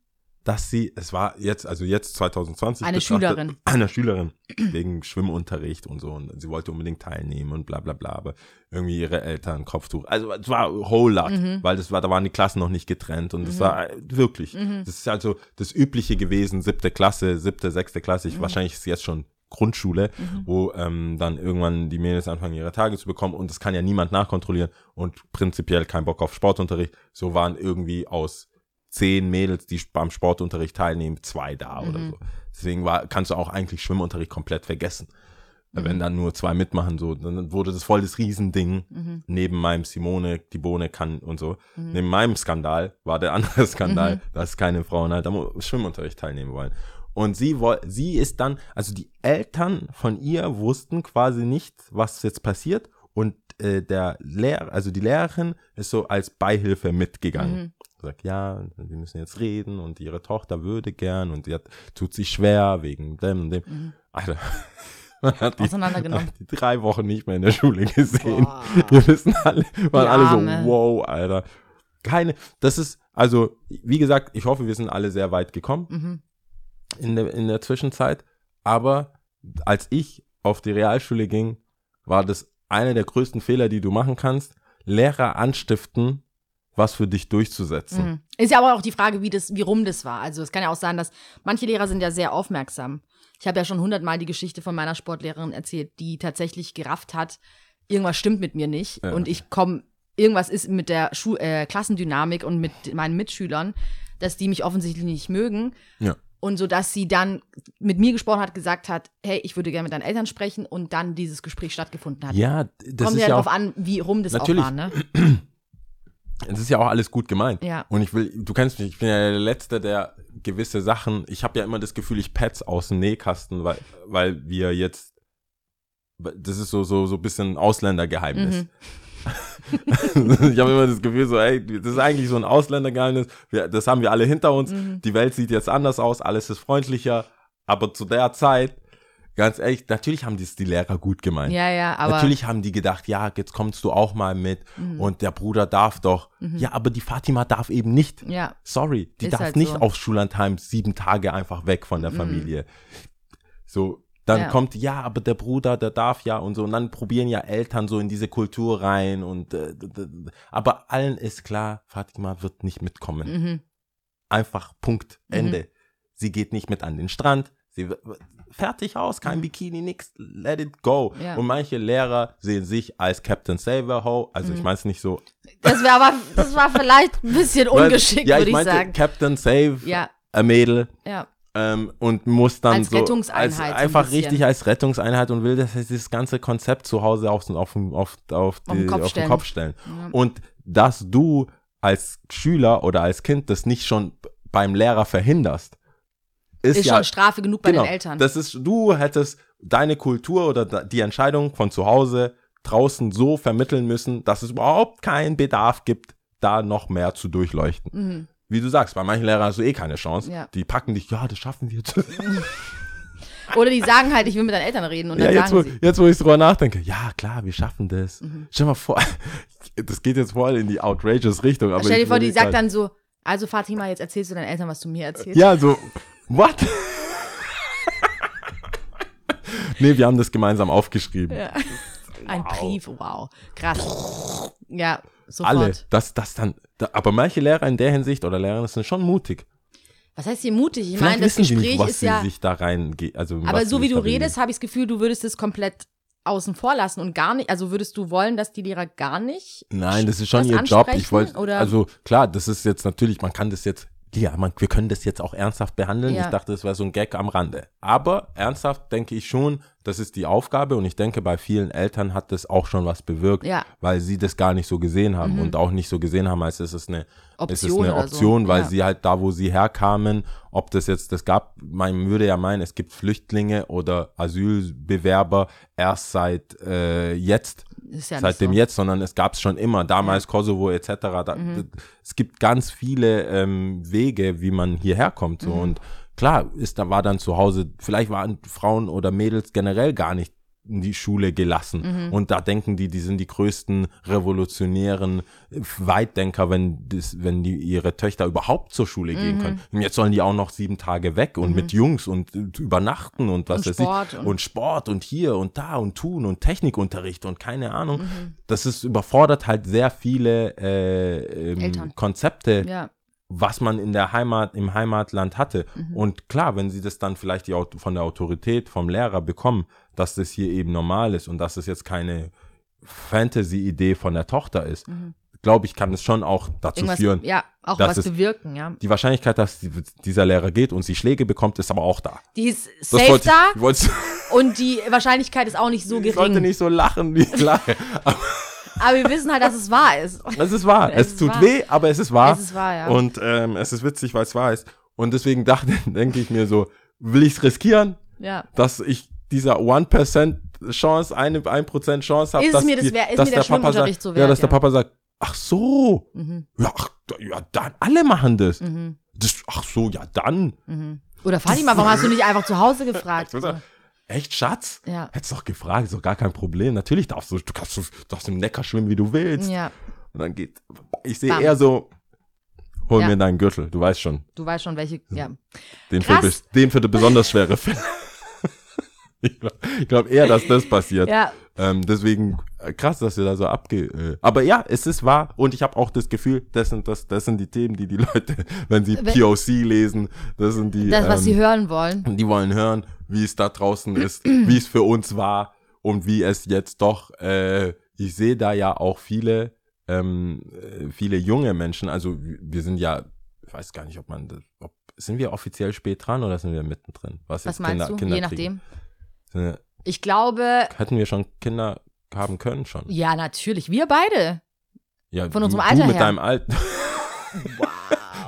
dass sie, es war jetzt, also jetzt 2020. Eine Schülerin. Eine Schülerin, wegen Schwimmunterricht und so. Und sie wollte unbedingt teilnehmen und bla bla bla. Aber irgendwie ihre Eltern, Kopftuch. Also es war whole lot, Mhm. weil das war, da waren die Klassen noch nicht getrennt. Und das war äh, wirklich, Mhm. das ist also das Übliche gewesen, siebte Klasse, siebte, sechste Klasse. Mhm. Ich, Wahrscheinlich ist es jetzt schon Grundschule, wo ähm, dann irgendwann die Mädels anfangen, ihre Tage zu bekommen und das kann ja niemand nachkontrollieren und prinzipiell kein Bock auf Sportunterricht. So waren irgendwie aus zehn Mädels, die beim Sportunterricht teilnehmen, zwei da oder Mhm. so. Deswegen war, kannst du auch eigentlich Schwimmunterricht komplett vergessen. Mhm. Wenn dann nur zwei mitmachen, so, dann wurde das voll das Riesending. Mhm. Neben meinem Simone, die Bohne kann und so. Neben meinem Skandal war der andere Skandal, Mhm. dass keine Frauen halt am Schwimmunterricht teilnehmen wollen. Und sie sie ist dann, also die Eltern von ihr wussten quasi nicht, was jetzt passiert. Und äh, der Lehrer, also die Lehrerin ist so als Beihilfe mitgegangen. Mhm. Sagt, ja, wir müssen jetzt reden und ihre Tochter würde gern und sie hat, tut sich schwer wegen dem und dem. Mhm. Alter, man hat die, Auseinandergenommen. hat die drei Wochen nicht mehr in der Schule gesehen. Boah. Wir wissen alle, waren alle so, wow, Alter. Keine, das ist, also, wie gesagt, ich hoffe, wir sind alle sehr weit gekommen Mhm. in der, in der Zwischenzeit. Aber als ich auf die Realschule ging, war das einer der größten Fehler, die du machen kannst, Lehrer anstiften, was für dich durchzusetzen. Mhm. Ist ja aber auch die Frage, wie das, wie rum das war. Also es kann ja auch sein, dass manche Lehrer sind ja sehr aufmerksam. Ich habe ja schon hundertmal die Geschichte von meiner Sportlehrerin erzählt, die tatsächlich gerafft hat, irgendwas stimmt mit mir nicht Ja. und ich komme, irgendwas ist mit der Schu äh, Klassendynamik und mit meinen Mitschülern, dass die mich offensichtlich nicht mögen. Ja. Und so, dass sie dann mit mir gesprochen hat, gesagt hat, hey, ich würde gerne mit deinen Eltern sprechen und dann dieses Gespräch stattgefunden hat. Ja, das Kommt ist ja ja darauf an, wie rum das Natürlich. auch war, ne? das ist ja auch alles gut gemeint. Ja. Und ich will, du kennst mich, ich bin ja der Letzte, der gewisse Sachen, ich habe ja immer das Gefühl, ich petz aus dem Nähkasten, weil, weil wir jetzt, das ist so, so, so ein bisschen Ausländergeheimnis. Mhm. ich habe immer das Gefühl, so, ey, das ist eigentlich so ein Ausländergeheimnis, wir, das haben wir alle hinter uns, Mhm. die Welt sieht jetzt anders aus, alles ist freundlicher, aber zu der Zeit, ganz ehrlich, natürlich haben das die Lehrer gut gemeint. Ja, ja, aber. Natürlich haben die gedacht, ja, jetzt kommst du auch mal mit Mhm. und der Bruder darf doch. Ja, aber die Fatima darf eben nicht. Ja. Sorry, die Ist darf halt nicht so. auf Schullandheim sieben Tage einfach weg von der Mhm. Familie. So, dann Ja. kommt, ja, aber der Bruder, der darf ja und so. Und dann probieren ja Eltern so in diese Kultur rein und äh, aber allen ist klar, Fatima wird nicht mitkommen. Mhm. Einfach Punkt, Ende. Sie geht nicht mit an den Strand. Sie fertig aus, kein Bikini, nix, let it go. Ja. Und manche Lehrer sehen sich als Captain Saver Also Mhm. ich meine es nicht so. Das wäre aber, das war vielleicht ein bisschen ungeschickt, ja, würde ich ich meinte sagen. Captain Save Ja, a Mädel ja. ähm, und muss dann Als so als, ein einfach bisschen. richtig als Rettungseinheit und will, dass er dieses ganze Konzept zu Hause auf, auf, auf, auf, die, den Kopf auf den stellen. Kopf stellen. Ja. Und dass du als Schüler oder als Kind das nicht schon beim Lehrer verhinderst, ist, Ist ja schon Strafe genug bei genau, den Eltern. Das ist, du hättest deine Kultur oder die Entscheidung von zu Hause draußen so vermitteln müssen, dass es überhaupt keinen Bedarf gibt, da noch mehr zu durchleuchten. Mhm. Wie du sagst, bei manchen Lehrern hast du eh keine Chance. Ja. Die packen dich, ja, das schaffen wir. Oder die sagen halt, ich will mit deinen Eltern reden und Ja, dann jetzt wo, sagen sie. Mhm. jetzt, wo ich drüber nachdenke, ja, klar, wir schaffen das. Stell mal vor, das geht jetzt voll in die outrageous Richtung. Aber Stell dir vor, die sagt halt- dann so, also Fatima, jetzt erzählst du deinen Eltern, was du mir erzählst. Ja, so, what? nee, wir haben das gemeinsam aufgeschrieben. Ja. Ein Brief, wow. Krass. Ja, sofort. Alle. Das, das dann, da, aber manche Lehrer in der Hinsicht oder Lehrerinnen sind schon mutig. Was heißt hier mutig? Ich Vielleicht meine, das Gespräch nicht, was ist sie ja. sich da rein, also Aber was so wie du redest, habe ich das Gefühl, du würdest es komplett außen vor lassen und gar nicht. Also würdest du wollen, dass die Lehrer gar nicht. Nein, das ist schon das ihr Job. Ich wollte, also klar, das ist jetzt natürlich, man kann das jetzt, ja, man, wir können das jetzt auch ernsthaft behandeln. Ja. Ich dachte, das wäre so ein Gag am Rande. Aber ernsthaft denke ich schon, das ist die Aufgabe und ich denke, bei vielen Eltern hat das auch schon was bewirkt, Ja. Mhm. weil sie das gar nicht so gesehen haben und auch nicht so gesehen haben, als es ist eine es ist Option eine oder so. Option, weil Ja. sie halt da, wo sie herkamen, ob das jetzt, das gab, man würde ja meinen, es gibt Flüchtlinge oder Asylbewerber erst seit äh, jetzt ja seit dem nicht so. jetzt, sondern es gab es schon immer, damals Kosovo etc. Da, Mhm. Es gibt ganz viele ähm, Wege, wie man hierher kommt. Mhm. So. Und klar, ist, da war dann zu Hause, vielleicht waren Frauen oder Mädels generell gar nicht die Schule gelassen. Mhm. Und da denken die, die sind die größten revolutionären Weitdenker, wenn, das, wenn die ihre Töchter überhaupt zur Schule Mhm. gehen können. Und jetzt sollen die auch noch sieben Tage weg und mit Jungs und äh, übernachten und was Und weiß Sport ich. und- Und Sport und hier und da und tun und Technikunterricht und keine Ahnung. Mhm. Das ist überfordert halt sehr viele äh, ähm. Konzepte, Ja. Was man in der Heimat, im Heimatland hatte. Mhm. Und klar, wenn sie das dann vielleicht die, von der Autorität, vom Lehrer bekommen, dass das hier eben normal ist und dass es jetzt keine Fantasy-Idee von der Tochter ist, glaube ich, kann es schon auch dazu Mhm. Irgendwas, führen. ja, auch dass was bewirken, ja. Die Wahrscheinlichkeit, dass die, dieser Lehrer geht und sie Schläge bekommt, ist aber auch da. Die ist Das safe wollte da wollte, und die Wahrscheinlichkeit ist auch nicht so ich sollte gering. nicht so lachen, wie ich lache. Aber wir wissen halt, dass es wahr ist. es ist wahr. Es Es, tut wahr. weh, aber es ist wahr. Es ist wahr, ja. Und ähm, es ist witzig, weil es wahr ist. Und deswegen dachte, denke ich mir so, will ich es riskieren, Ja. dass ich dieser 1% Chance, eine 1% Chance habe, Ist dass, mir das wär- ist dass mir der der Papa sagt, so ja, wert, dass der ja. Papa sagt, ach so, Mhm. ja, ach, ja, dann, alle machen das. das. Ach so, ja, dann. Oder Fatima, warum hast du nicht einfach zu Hause gefragt? Echt, Schatz? Ja. Hättest doch gefragt, ist doch gar kein Problem. Natürlich darfst du, du kannst, du darfst im Neckar schwimmen, wie du willst. Ja, Und dann geht, ich sehe eher so, hol Ja. mir deinen Gürtel, du weißt schon. du weißt schon, welche. Ja. Den für, Krass. bes- den für die besonders schwere Fälle. ich glaube glaub eher, dass das passiert. Ja, Ähm, deswegen krass, dass ihr da so abge... Äh, aber ja, es ist wahr und ich habe auch das Gefühl, das sind, das, das sind die Themen, die die Leute, wenn sie POC lesen, das sind die... das, was ähm, sie hören wollen. die wollen hören, wie es da draußen ist, wie es für uns war und wie es jetzt doch, äh, ich sehe da ja auch viele, ähm, äh, viele junge Menschen, also wir sind ja, ich weiß gar nicht, ob man, das, ob, sind wir offiziell spät dran oder sind wir mittendrin? Was, Was meinst Kinder, du? Kinder Je nachdem. Ich glaube, hätten wir schon Kinder haben können schon. ja, natürlich. Wir beide. Ja, Von du, unserem du Alter mit her. deinem Alter.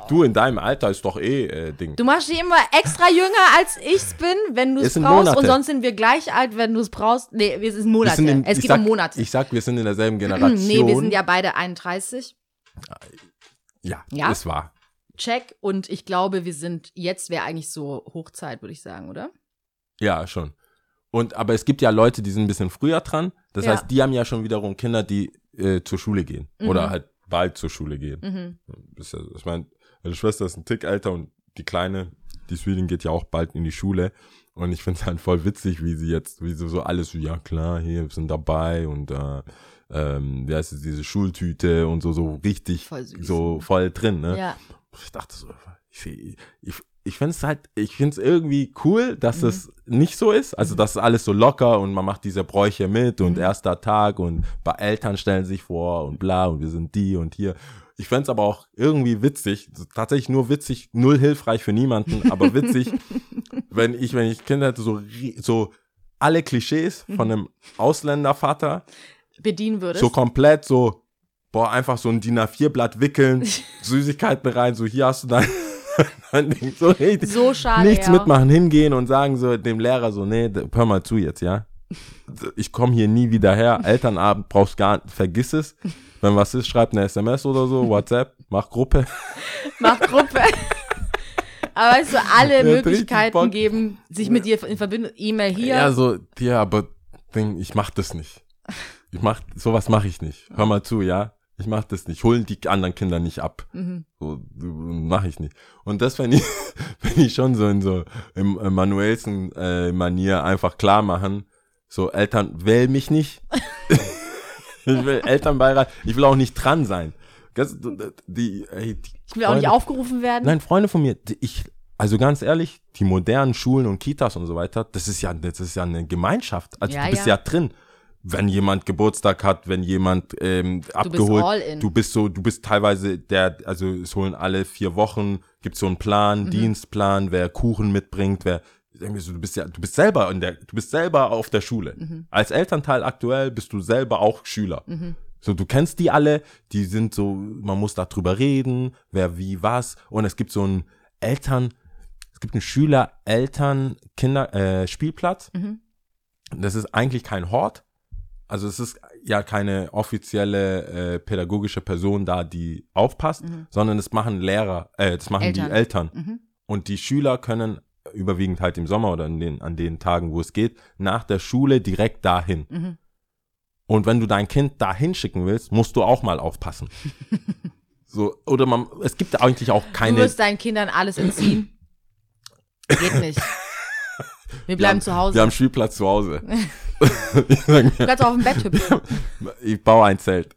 Du in deinem Alter ist doch eh äh, Ding. Du machst dich immer extra jünger, als ich's bin, wenn du Es brauchst. Monate. Und sonst sind wir gleich alt, wenn du es brauchst. Nee, es sind Wir Monate. in- es ich geht sag, um Monate. Ich sag, wir sind in derselben Generation. nee, wir sind ja beide 31. Ja, Ja? ist wahr. Check. Und ich glaube, wir sind, jetzt wäre eigentlich so Hochzeit, würde ich sagen, oder? Ja, schon. Und aber es gibt ja Leute, die sind ein bisschen früher dran. Das Ja. heißt, die haben ja schon wiederum Kinder, die äh, zur Schule gehen Mhm. oder halt bald zur Schule gehen. Mhm. Ja, ich meine, meine Schwester ist ein Tick älter und die kleine, die Sweden geht ja auch bald in die Schule. Und ich finde es halt voll witzig, wie sie jetzt, wie sie so alles so, ja klar, hier sind dabei und äh, ähm, wie heißt es, diese Schultüte und so, so richtig Voll so voll drin, ne? Ja. ich dachte so, ich, ich, ich finde es halt, ich finde es irgendwie cool, dass es nicht so ist. Also, dass alles so locker und man macht diese Bräuche mit und erster Tag und bei Eltern stellen sich vor und bla und wir sind die und hier. Ich fände es aber auch irgendwie witzig, tatsächlich nur witzig, null hilfreich für niemanden, aber witzig, wenn ich, wenn ich Kinder hätte, so, so alle Klischees von einem Ausländervater, Bedienen würdest. so komplett so, boah, einfach so ein DIN A4-Blatt wickeln, Süßigkeiten rein, so hier hast du dein, so richtig. so schade. Nichts ja. mitmachen, hingehen und sagen so dem Lehrer so, nee, hör mal zu jetzt, ja. Ich komme hier nie wieder her. Elternabend brauchst gar vergiss es. Wenn was ist, schreib eine SMS oder so, WhatsApp, mach Gruppe. Macht Gruppe. Aber weißt du, alle richtig Möglichkeiten geben, sich mit dir in Verbindung, E-Mail hier. Ja, so, ja, aber Ding, ich mach das nicht. Ich mach, sowas mache ich nicht. Hör mal zu, ja? Ich mach das nicht. Holen die anderen Kinder nicht ab. Mhm. So, mache ich nicht. Und das, wenn ich, wenn ich schon so in so im äh, manuellsten äh, Manier einfach klar machen, so Eltern, wähl mich nicht. ich will Elternbeirat, ich will auch nicht dran sein. Das, die, ey, die ich will auch nicht Freunde- aufgerufen werden. Nein, Freunde von mir, die- ich, also ganz ehrlich, die modernen Schulen und Kitas und so weiter, das ist ja, das ist ja eine Gemeinschaft. Also Ja, du bist ja. ja. drin. Wenn jemand Geburtstag hat, wenn jemand ähm, abgeholt, all in. du bist so, du bist teilweise der, also es holen alle vier Wochen, gibt so einen Mhm. Plan, Dienstplan, wer Kuchen mitbringt, wer irgendwie so, du bist ja, du bist selber in der, du bist selber auf der Schule. Mhm. Als Elternteil aktuell bist du selber auch Schüler. So, du kennst die alle, die sind so, man muss darüber reden, wer wie was. Und es gibt so einen Eltern, es gibt einen Schüler, Eltern, Kinder, äh, Spielplatz. Das ist eigentlich kein Hort. Also es ist ja keine offizielle äh, pädagogische Person da, die aufpasst, sondern das machen Lehrer, äh, das machen Eltern. die Eltern. Mhm. Und die Schüler können überwiegend halt im Sommer oder in den, an den Tagen, wo es geht, nach der Schule direkt dahin. Mhm. Und wenn du dein Kind dahin schicken willst, musst du auch mal aufpassen. so, oder man, es gibt eigentlich auch Du keine. wirst deinen Kindern alles entziehen. Geht nicht. Wir bleiben haben- zu Hause. Wir haben Spielplatz zu Hause. Auch auf dem Bett hüpfen. ich baue ein Zelt.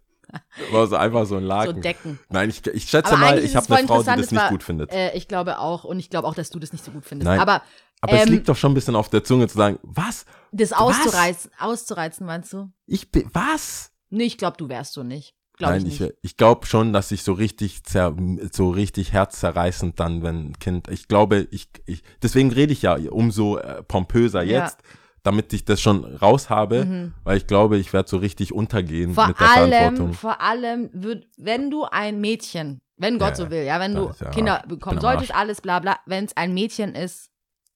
War so einfach so ein So Laken. Decken. Nein, ich, ich schätze Aber mal, ich habe es eine Frau, die interessant, das es nicht war- gut findet. Äh, ich glaube auch. Und ich glaube auch, dass du das nicht so gut findest. Nein. Aber Aber es ähm, liegt doch schon ein bisschen auf der Zunge zu sagen, was? das auszureizen, auszureizen, meinst du? Ich bin, was? Nee, ich glaube, du wärst so nicht. Glaube Nein, ich ich, ich glaube schon, dass ich so richtig zer, so richtig herzzerreißend dann, wenn ein Kind, ich glaube, ich, ich deswegen rede ich ja umso äh, pompöser Ja. jetzt, damit ich das schon raus habe, Mhm. weil ich glaube, ich werde so richtig untergehen Vor mit der allem, Verantwortung. vor allem, würd, wenn du ein Mädchen, wenn Gott Ja, so will, ja, wenn ja, du ja Kinder bekommen solltest, alles bla bla, wenn es ein Mädchen ist,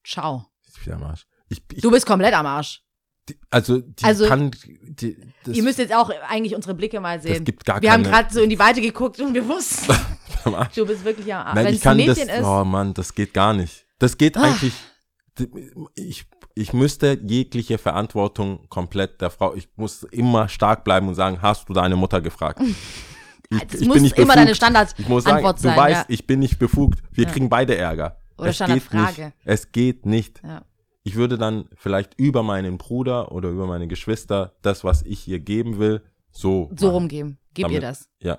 ciao. Ich bin am Arsch. Ich, ich, Du bist komplett am Arsch. Die, also, die Also, kann, die, das, Ihr müsst jetzt auch eigentlich unsere Blicke mal sehen. gibt gar Wir haben keine, gerade so in die Weite geguckt und wir wussten, du bist wirklich am Arsch. Wenn ich es ein kann das, ist, oh Mann, das geht gar nicht. Das geht Ah. eigentlich, ich, ich müsste jegliche Verantwortung komplett der Frau, ich muss immer stark bleiben und sagen, hast du deine Mutter gefragt? Ich, das muss immer befugt. deine Standardantwort Ich muss sagen, sein. du weißt, ja. ich bin nicht befugt. Wir Ja. kriegen beide Ärger. Oder es geht nicht. Standardfrage. Es geht nicht. Ja. Ich würde dann vielleicht über meinen Bruder oder über meine Geschwister das, was ich ihr geben will, so. So machen. rumgeben. Gib ihr Damit- das. Ja.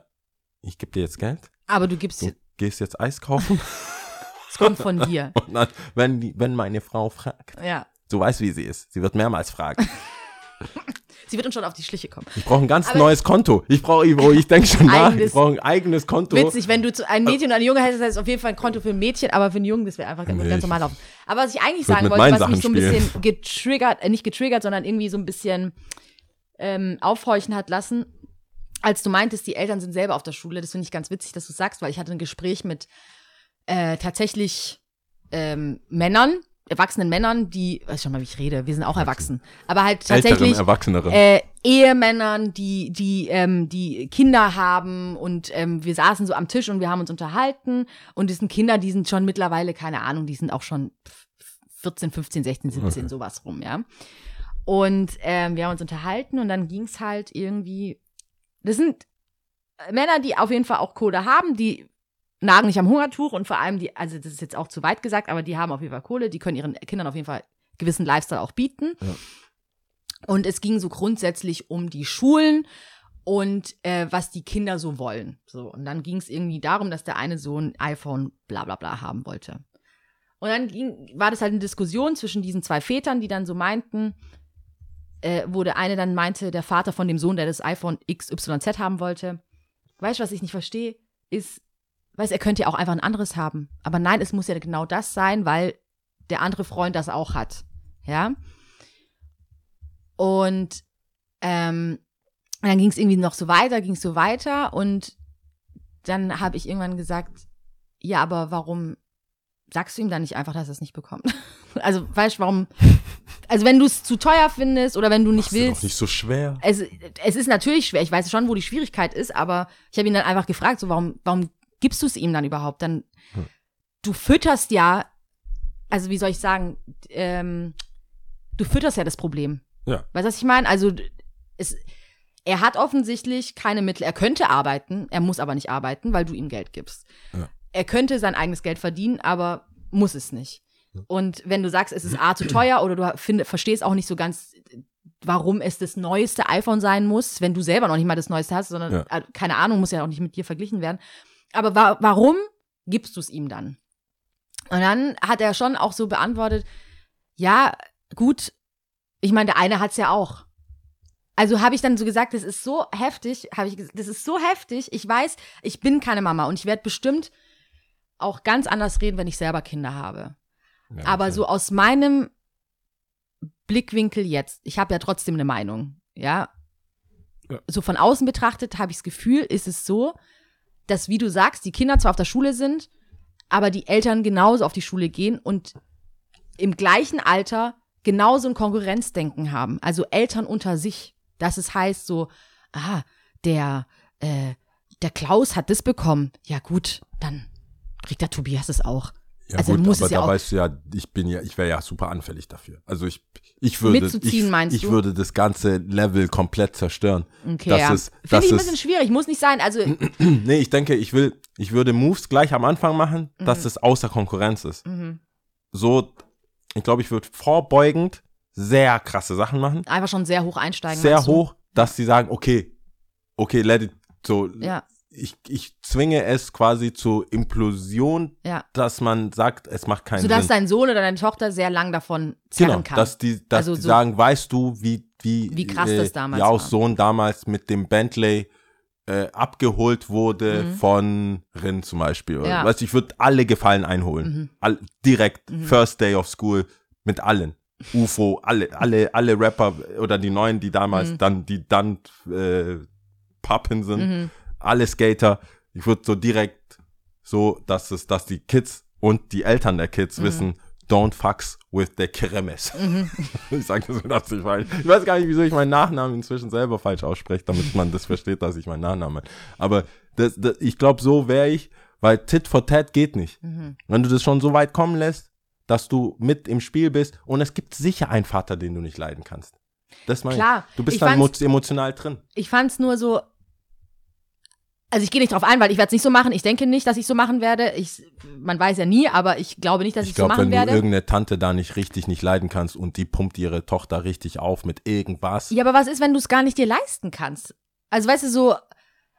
Ich gebe dir jetzt Geld. Aber du gibst, Du gehst jetzt Eis kaufen. es kommt von dir. Und dann, wenn, die, wenn meine Frau fragt, Ja. du weißt, wie sie ist. Sie wird mehrmals fragen. Sie wird uns schon auf die Schliche kommen. Ich brauche ein ganz Aber- neues Konto. Ich brauche, ich, ich denke schon nach. Ich brauche ein eigenes Konto. Witzig, wenn du zu ein Mädchen und eine Junge hättest, heißt es auf jeden Fall ein Konto für ein Mädchen, aber für einen Jungen, das wäre einfach ganz, ganz normal laufen. Aber was ich eigentlich sagen wollte, was mich so ein Sachen bisschen getriggert, äh, nicht getriggert, sondern irgendwie so ein bisschen ähm, aufhorchen hat lassen, als du meintest, die Eltern sind selber auf der Schule, das finde ich ganz witzig, dass du sagst, weil ich hatte ein Gespräch mit äh, tatsächlich ähm, Männern, erwachsenen Männern, die, weiß schon mal, wie ich rede, wir sind auch erwachsen, aber halt Älteren, tatsächlich Erwachseneren. äh, Ehemännern, die, die, ähm, die Kinder haben und ähm, wir saßen so am Tisch und wir haben uns unterhalten und das sind Kinder, die sind schon mittlerweile, keine Ahnung, die sind auch schon 14, 15, 16, 17, sowas rum, ja. Und ähm, wir haben uns unterhalten und dann ging's halt irgendwie, das sind Männer, die auf jeden Fall auch Kohle haben, die nagen nicht am Hungertuch und vor allem die, also das ist jetzt auch zu weit gesagt, aber die haben auf jeden Fall Kohle, die können ihren Kindern auf jeden Fall gewissen Lifestyle auch bieten. Und es ging so grundsätzlich um die Schulen und äh, was die Kinder so wollen. So, und dann ging es irgendwie darum, dass der eine so ein iPhone bla bla bla haben wollte. Und dann ging, war das halt eine Diskussion zwischen diesen zwei Vätern, die dann so meinten, äh, wo der eine dann meinte, der Vater von dem Sohn, der das iPhone XYZ haben wollte, weißt du, was ich nicht verstehe, ist, weißt er könnte ja auch einfach ein anderes haben. Aber nein, es muss ja genau das sein, weil der andere Freund das auch hat. Ja. Und ähm, dann ging es irgendwie noch so weiter, ging es so weiter und dann habe ich irgendwann gesagt, ja, aber warum sagst du ihm dann nicht einfach, dass er es nicht bekommt? also, weißt du, warum? Also, wenn du es zu teuer findest oder wenn du nicht ist doch willst. nicht so schwer. es, es ist natürlich schwer, ich weiß schon, wo die Schwierigkeit ist, aber ich habe ihn dann einfach gefragt, so warum, warum gibst du es ihm dann überhaupt? Dann, Hm. du fütterst ja, also wie soll ich sagen, ähm, du fütterst ja das Problem. Ja. Weißt du, was ich meine? Also es, er hat offensichtlich keine Mittel. Er könnte arbeiten, er muss aber nicht arbeiten, weil du ihm Geld gibst. Ja. Er könnte sein eigenes Geld verdienen, aber muss es nicht. Und wenn du sagst, es ist A zu teuer oder du find, verstehst auch nicht so ganz, warum es das neueste iPhone sein muss, wenn du selber noch nicht mal das neueste hast, sondern Ja. keine Ahnung, muss ja auch nicht mit dir verglichen werden. Aber wa warum gibst du es ihm dann? Und dann hat er schon auch so beantwortet, ja, gut, ich meine, der eine hat es ja auch. Also habe ich dann so gesagt, das ist so heftig, habe ich gesagt, das ist so heftig. Ich weiß, ich bin keine Mama und ich werde bestimmt auch ganz anders reden, wenn ich selber Kinder habe. Ja, Aber okay. so aus meinem Blickwinkel jetzt, ich habe ja trotzdem eine Meinung, ja. Ja. So von außen betrachtet habe ich das Gefühl, ist es so, dass, wie du sagst, die Kinder zwar auf der Schule sind, aber die Eltern genauso auf die Schule gehen und im gleichen Alter genauso ein Konkurrenzdenken haben. Also Eltern unter sich. Dass es heißt so, ah, der, äh, der Klaus hat das bekommen. Ja gut, dann kriegt der Tobias es auch. Ja, also gut, muss aber es ja da weißt du ja, ich bin ja, ich wäre ja super anfällig dafür. Also ich, ich würde, Mitzuziehen, ich, meinst ich du? würde das ganze Level komplett zerstören. Okay, das ja. ist, Finde ich ein bisschen schwierig, muss nicht sein. Also, nee, ich denke, ich will, ich würde Moves gleich am Anfang machen, Mhm. dass es außer Konkurrenz ist. So, ich glaube, ich würde vorbeugend sehr krasse Sachen machen, einfach schon sehr hoch einsteigen. sehr hoch, dass sie sagen, okay, okay, let it, so, Ja, ich, ich zwinge es quasi zur Implosion, ja. dass man sagt, es macht keinen Sodass Sinn. dein Sohn oder deine Tochter sehr lang davon zerren Genau, kann. dass die, dass Also die so- sagen, weißt du, wie, wie, Wie krass äh, das damals Jaus war. Sohn damals mit dem Bentley äh, abgeholt wurde von Rin zum Beispiel. Mhm. Ja. Mhm. Weißt du, ich würde alle Gefallen einholen. All, direkt, first day of school, mit allen. UFO, alle, alle, alle Rapper oder die neuen, die damals Mhm. dann, die dann äh, Pappen sind, alle Skater. Ich würde so direkt so, dass es, dass die Kids und die Eltern der Mhm. Kids wissen, don't fucks with the Kremes. ich sage das mit Absicht falsch. Ich weiß gar nicht, wieso ich meinen Nachnamen inzwischen selber falsch ausspreche, damit man das versteht, dass ich meinen Nachnamen. Aber das, das, ich glaube, so wäre ich, weil Tit for Tat geht nicht. Mhm. Wenn du das schon so weit kommen lässt, dass du mit im Spiel bist und es gibt sicher einen Vater, den du nicht leiden kannst. Das meine Klar. ich. Du bist Ich dann emotional drin. ich fand es nur so. Also ich gehe nicht drauf ein, weil ich werde es nicht so machen. Ich denke nicht, dass ich so machen werde. Ich, man weiß ja nie, aber ich glaube nicht, dass ich, Ich so glaube, machen wenn du werde. irgendeine Tante da nicht richtig nicht leiden kannst und die pumpt ihre Tochter richtig auf mit irgendwas. Ja, aber was ist, wenn du es gar nicht dir leisten kannst? Also weißt du, so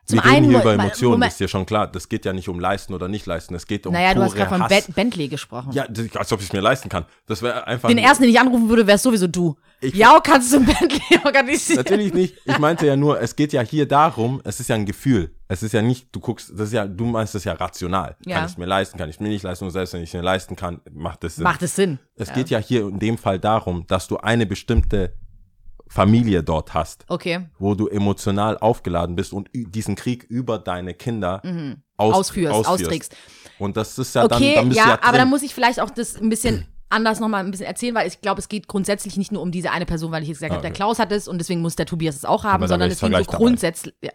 zum Wir reden einen hier über Mo- Emotionen, Moment- ist dir schon klar. Das geht ja nicht um leisten oder nicht leisten. Es geht um Naja, du hast gerade von. Ben- Bentley gesprochen. Ja, als ob ich es mir leisten kann. Das wäre einfach. Den ersten, den ich anrufen würde, wärst sowieso du. Ich- ja, kannst du Bentley organisieren? Natürlich nicht. Ich meinte ja nur, es geht ja hier darum, es ist ja ein Gefühl. Es ist ja nicht, du guckst, das ist ja, du meinst das ja rational. Ja. Kann ich es mir leisten, kann ich es mir nicht leisten und selbst wenn ich es mir leisten kann, macht es Sinn. Macht es Sinn. es geht ja hier in dem Fall darum, dass du eine bestimmte Familie dort hast, Okay. wo du emotional aufgeladen bist und diesen Krieg über deine Kinder aus, Mhm. Ausführst, austrägst. Und das ist ja Okay, dann, dann bist ja, ja aber dann muss ich vielleicht auch das ein bisschen anders nochmal ein bisschen erzählen, weil ich glaube, es geht grundsätzlich nicht nur um diese eine Person, weil ich jetzt gesagt habe, der okay. Klaus hat es und deswegen muss der Tobias es auch haben, sondern ich deswegen so grundsätzlich. Ja.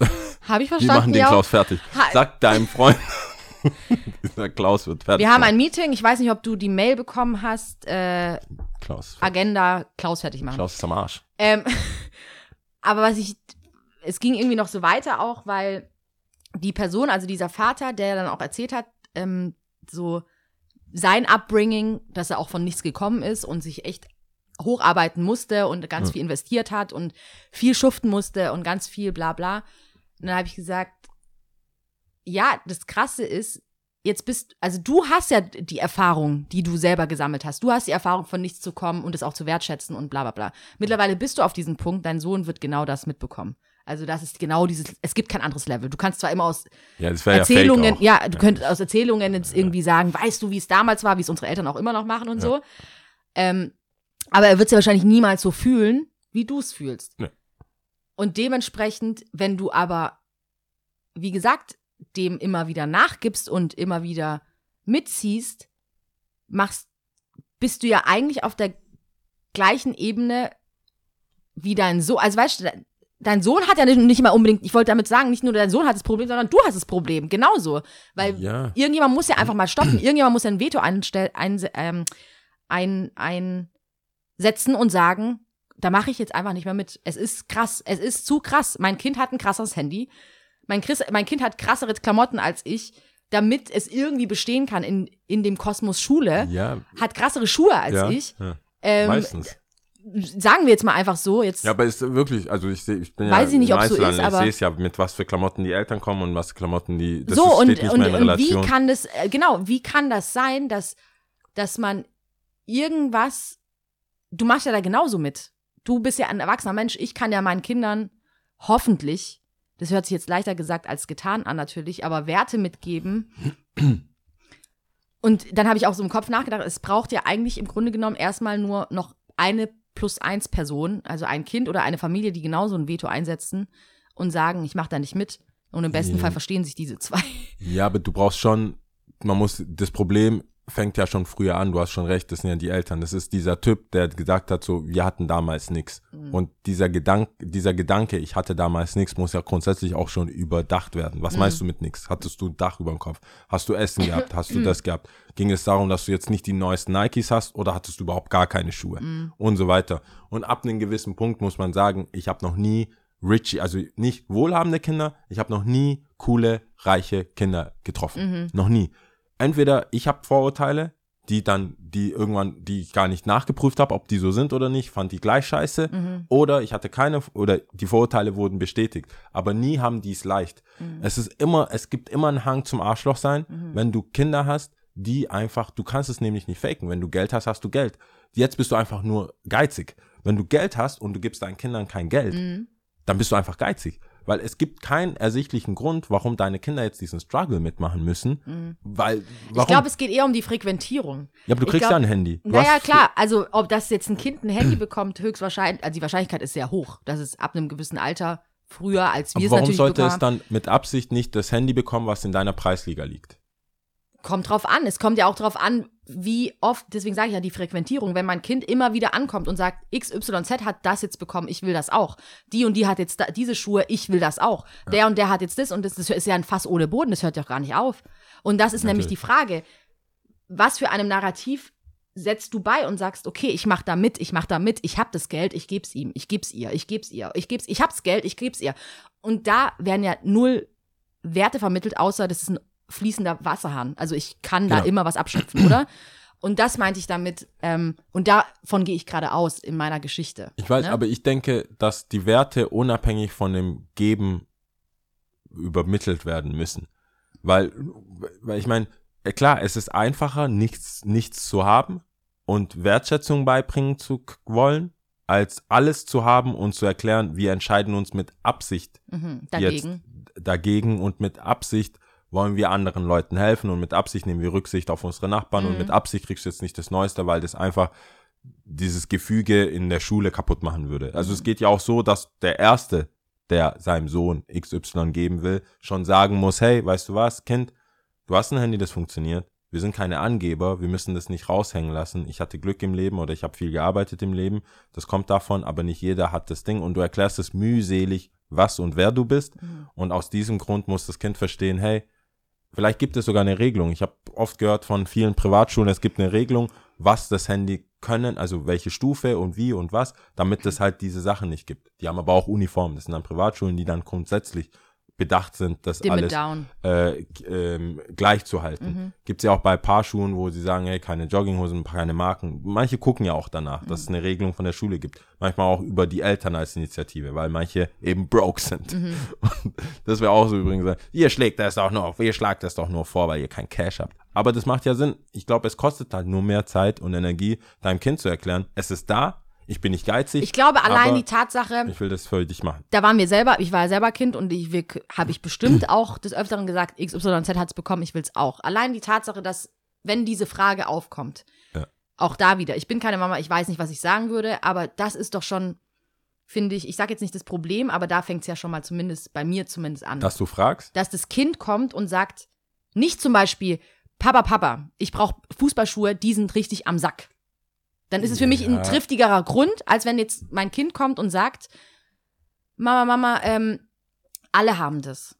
Habe ich Wir verstanden? machen den ja. Klaus fertig. Sag deinem Freund, dieser Klaus wird fertig. Wir haben ein Meeting, ich weiß nicht, ob du die Mail bekommen hast, äh, Klaus, Agenda Klaus fertig machen. Klaus ist am Arsch. Ähm, aber was ich, es ging irgendwie noch so weiter auch, weil die Person, also dieser Vater, der dann auch erzählt hat, ähm, so sein Upbringing, dass er auch von nichts gekommen ist und sich echt hocharbeiten musste und ganz Ja. viel investiert hat und viel schuften musste und ganz viel bla bla. Und dann habe ich gesagt, ja, das Krasse ist, jetzt bist, also du hast ja die Erfahrung, die du selber gesammelt hast. Du hast die Erfahrung, von nichts zu kommen und es auch zu wertschätzen und bla bla bla. Mittlerweile bist du auf diesem Punkt, dein Sohn wird genau das mitbekommen. Also das ist genau dieses, es gibt kein anderes Level. Du kannst zwar immer aus Ja, ja Erzählungen, auch. ja, du könntest aus Erzählungen jetzt irgendwie sagen, weißt du, wie es damals war, wie es unsere Eltern auch immer noch machen und Ja. so. Ähm, aber er wird es ja wahrscheinlich niemals so fühlen, wie du es fühlst. Nee. Und dementsprechend, wenn du aber, wie gesagt, dem immer wieder nachgibst und immer wieder mitziehst, machst, bist du ja eigentlich auf der gleichen Ebene wie dein Sohn. Also weißt du, dein Sohn hat ja nicht, nicht mal unbedingt, ich wollte damit sagen, nicht nur dein Sohn hat das Problem, sondern du hast das Problem. Genauso. Weil Ja. irgendjemand muss ja einfach mal stoppen. Irgendjemand muss ja ein Veto einstell, ein, ähm, ein, einsetzen und sagen, da mache ich jetzt einfach nicht mehr mit. Es ist krass. Es ist zu krass. Mein Kind hat ein krasseres Handy. Mein, Chris, mein Kind hat krassere Klamotten als ich, damit es irgendwie bestehen kann in, in dem Kosmos Schule. Ja, Hat krassere Schuhe als ja, ich. Ähm, meistens. Sagen wir jetzt mal einfach so. Jetzt Ja, aber ist wirklich, also ich sehe, ich bin Weiß ja ich nicht, ob's so ist, ich aber- sehe es ja, mit was für Klamotten die Eltern kommen und was für Klamotten die, das so ist, und, steht nicht und, mehr in und Relation. wie kann das, äh, genau, wie kann das sein, dass, dass man irgendwas, du machst ja da genauso mit. Du bist ja ein erwachsener Mensch, ich kann ja meinen Kindern hoffentlich, das hört sich jetzt leichter gesagt als getan an natürlich, aber Werte mitgeben. Und dann habe ich auch so im Kopf nachgedacht, es braucht ja eigentlich im Grunde genommen erstmal nur noch eine plus eins Person, also ein Kind oder eine Familie, die genauso ein Veto einsetzen und sagen, ich mache da nicht mit. Und im besten Ja. Fall verstehen sich diese zwei. Ja, aber du brauchst schon, man muss, das Problem fängt ja schon früher an, du hast schon recht, das sind ja die Eltern. Das ist dieser Typ, der gesagt hat, so, wir hatten damals nichts. Mhm. Und dieser Gedanke, dieser Gedanke, ich hatte damals nichts, muss ja grundsätzlich auch schon überdacht werden. Was meinst Mhm. du mit nichts? Hattest du ein Dach über dem Kopf? Hast du Essen gehabt? Hast du das gehabt? Ging es darum, dass du jetzt nicht die neuesten Nikes hast oder hattest du überhaupt gar keine Schuhe? Mhm. Und so weiter. Und ab einem gewissen Punkt muss man sagen, ich habe noch nie Richie, also nicht wohlhabende Kinder, ich habe noch nie coole, reiche Kinder getroffen. Noch nie. Entweder ich habe Vorurteile, die dann, die irgendwann, die ich gar nicht nachgeprüft habe, ob die so sind oder nicht, fand die gleich scheiße. Oder ich hatte keine, oder die Vorurteile wurden bestätigt. Aber nie haben die es leicht. Es ist immer, es gibt immer einen Hang zum Arschloch sein, wenn du Kinder hast, die einfach, du kannst es nämlich nicht faken. Wenn du Geld hast, hast du Geld. Jetzt bist du einfach nur geizig. Wenn du Geld hast und du gibst deinen Kindern kein Geld, dann bist du einfach geizig. Weil es gibt keinen ersichtlichen Grund, warum deine Kinder jetzt diesen Struggle mitmachen müssen. Weil, warum? Ich glaube, es geht eher um die Frequentierung. ja, aber du ich kriegst glaub- ja ein Handy. Du Naja, klar. Also, ob das jetzt ein Kind ein Handy bekommt, höchstwahrscheinlich, also die Wahrscheinlichkeit ist sehr hoch, dass es ab einem gewissen Alter früher, als wir Aber es warum natürlich sollte es dann mit Absicht nicht das Handy bekommen, was in deiner Preisliga liegt? kommt drauf an. Es kommt ja auch drauf an, wie oft, deswegen sage ich ja die Frequentierung, wenn mein Kind immer wieder ankommt und sagt, XYZ hat das jetzt bekommen, ich will das auch. Die und die hat jetzt da, diese Schuhe, ich will das auch. Der und der hat jetzt das und das, das ist ja ein Fass ohne Boden, das hört ja auch gar nicht auf. Und das ist nämlich die Frage, was für einem Narrativ setzt du bei und sagst, okay, ich mach da mit, ich mach da mit, ich hab das Geld, ich geb's ihm, ich geb's ihr, ich geb's ihr, ich geb's, ich hab's Geld, ich geb's ihr. Und da werden ja null Werte vermittelt, außer das ist ein fließender Wasserhahn. Also ich kann da Genau. immer was abschöpfen, oder? Und das meinte ich damit, ähm, und davon gehe ich gerade aus in meiner Geschichte. Ich weiß, ne? aber ich denke, dass die Werte unabhängig von dem Geben übermittelt werden müssen. Weil, weil ich meine, ja klar, es ist einfacher, nichts, nichts zu haben und Wertschätzung beibringen zu wollen, als alles zu haben und zu erklären, wir entscheiden uns mit Absicht Mhm, jetzt dagegen. dagegen und mit Absicht wollen wir anderen Leuten helfen und mit Absicht nehmen wir Rücksicht auf unsere Nachbarn und Mhm. mit Absicht kriegst du jetzt nicht das Neueste, weil das einfach dieses Gefüge in der Schule kaputt machen würde. Also Mhm. es geht ja auch so, dass der Erste, der seinem Sohn XY geben will, schon sagen muss, hey, weißt du was, Kind, du hast ein Handy, das funktioniert. Wir sind keine Angeber, wir müssen das nicht raushängen lassen. Ich hatte Glück im Leben oder ich habe viel gearbeitet im Leben. Das kommt davon, aber nicht jeder hat das Ding und du erklärst es mühselig, was und wer du bist. Und aus diesem Grund muss das Kind verstehen, hey, vielleicht gibt es sogar eine Regelung. Ich habe oft gehört von vielen Privatschulen, es gibt eine Regelung, was das Handy können, also welche Stufe und wie und was, damit es halt diese Sachen nicht gibt. Die haben aber auch Uniformen. Das sind dann Privatschulen, die dann grundsätzlich bedacht sind, das Dim alles äh, ähm, gleich zu halten. Mhm. Gibt's ja auch bei Paarschuhen, wo sie sagen, hey, keine Jogginghosen, keine Marken. Manche gucken ja auch danach, dass es Mhm. eine Regelung von der Schule gibt. Manchmal auch über die Eltern als Initiative, weil manche eben broke sind. Mhm. Und das wäre auch so übrigens, ihr schlägt das doch nur, ihr schlagt das doch nur vor, weil ihr kein Cash habt. Aber das macht ja Sinn. Ich glaube, es kostet halt nur mehr Zeit und Energie, deinem Kind zu erklären, es ist da, ich bin nicht geizig. Ich glaube, allein die Tatsache, Ich will das für dich machen. da waren wir selber, ich war ja selber Kind und ich habe ich bestimmt auch des Öfteren gesagt, XYZ hat es bekommen, ich will es auch. Allein die Tatsache, dass, wenn diese Frage aufkommt, Ja. auch da wieder, ich bin keine Mama, ich weiß nicht, was ich sagen würde, aber das ist doch schon, finde ich, ich sage jetzt nicht das Problem, aber da fängt es ja schon mal zumindest, bei mir zumindest an. Dass du fragst? dass das Kind kommt und sagt, nicht zum Beispiel, Papa, Papa, ich brauche Fußballschuhe, die sind richtig am Sack. Dann ist es für mich ein triftigerer Grund, als wenn jetzt mein Kind kommt und sagt, Mama, Mama, ähm, alle haben das.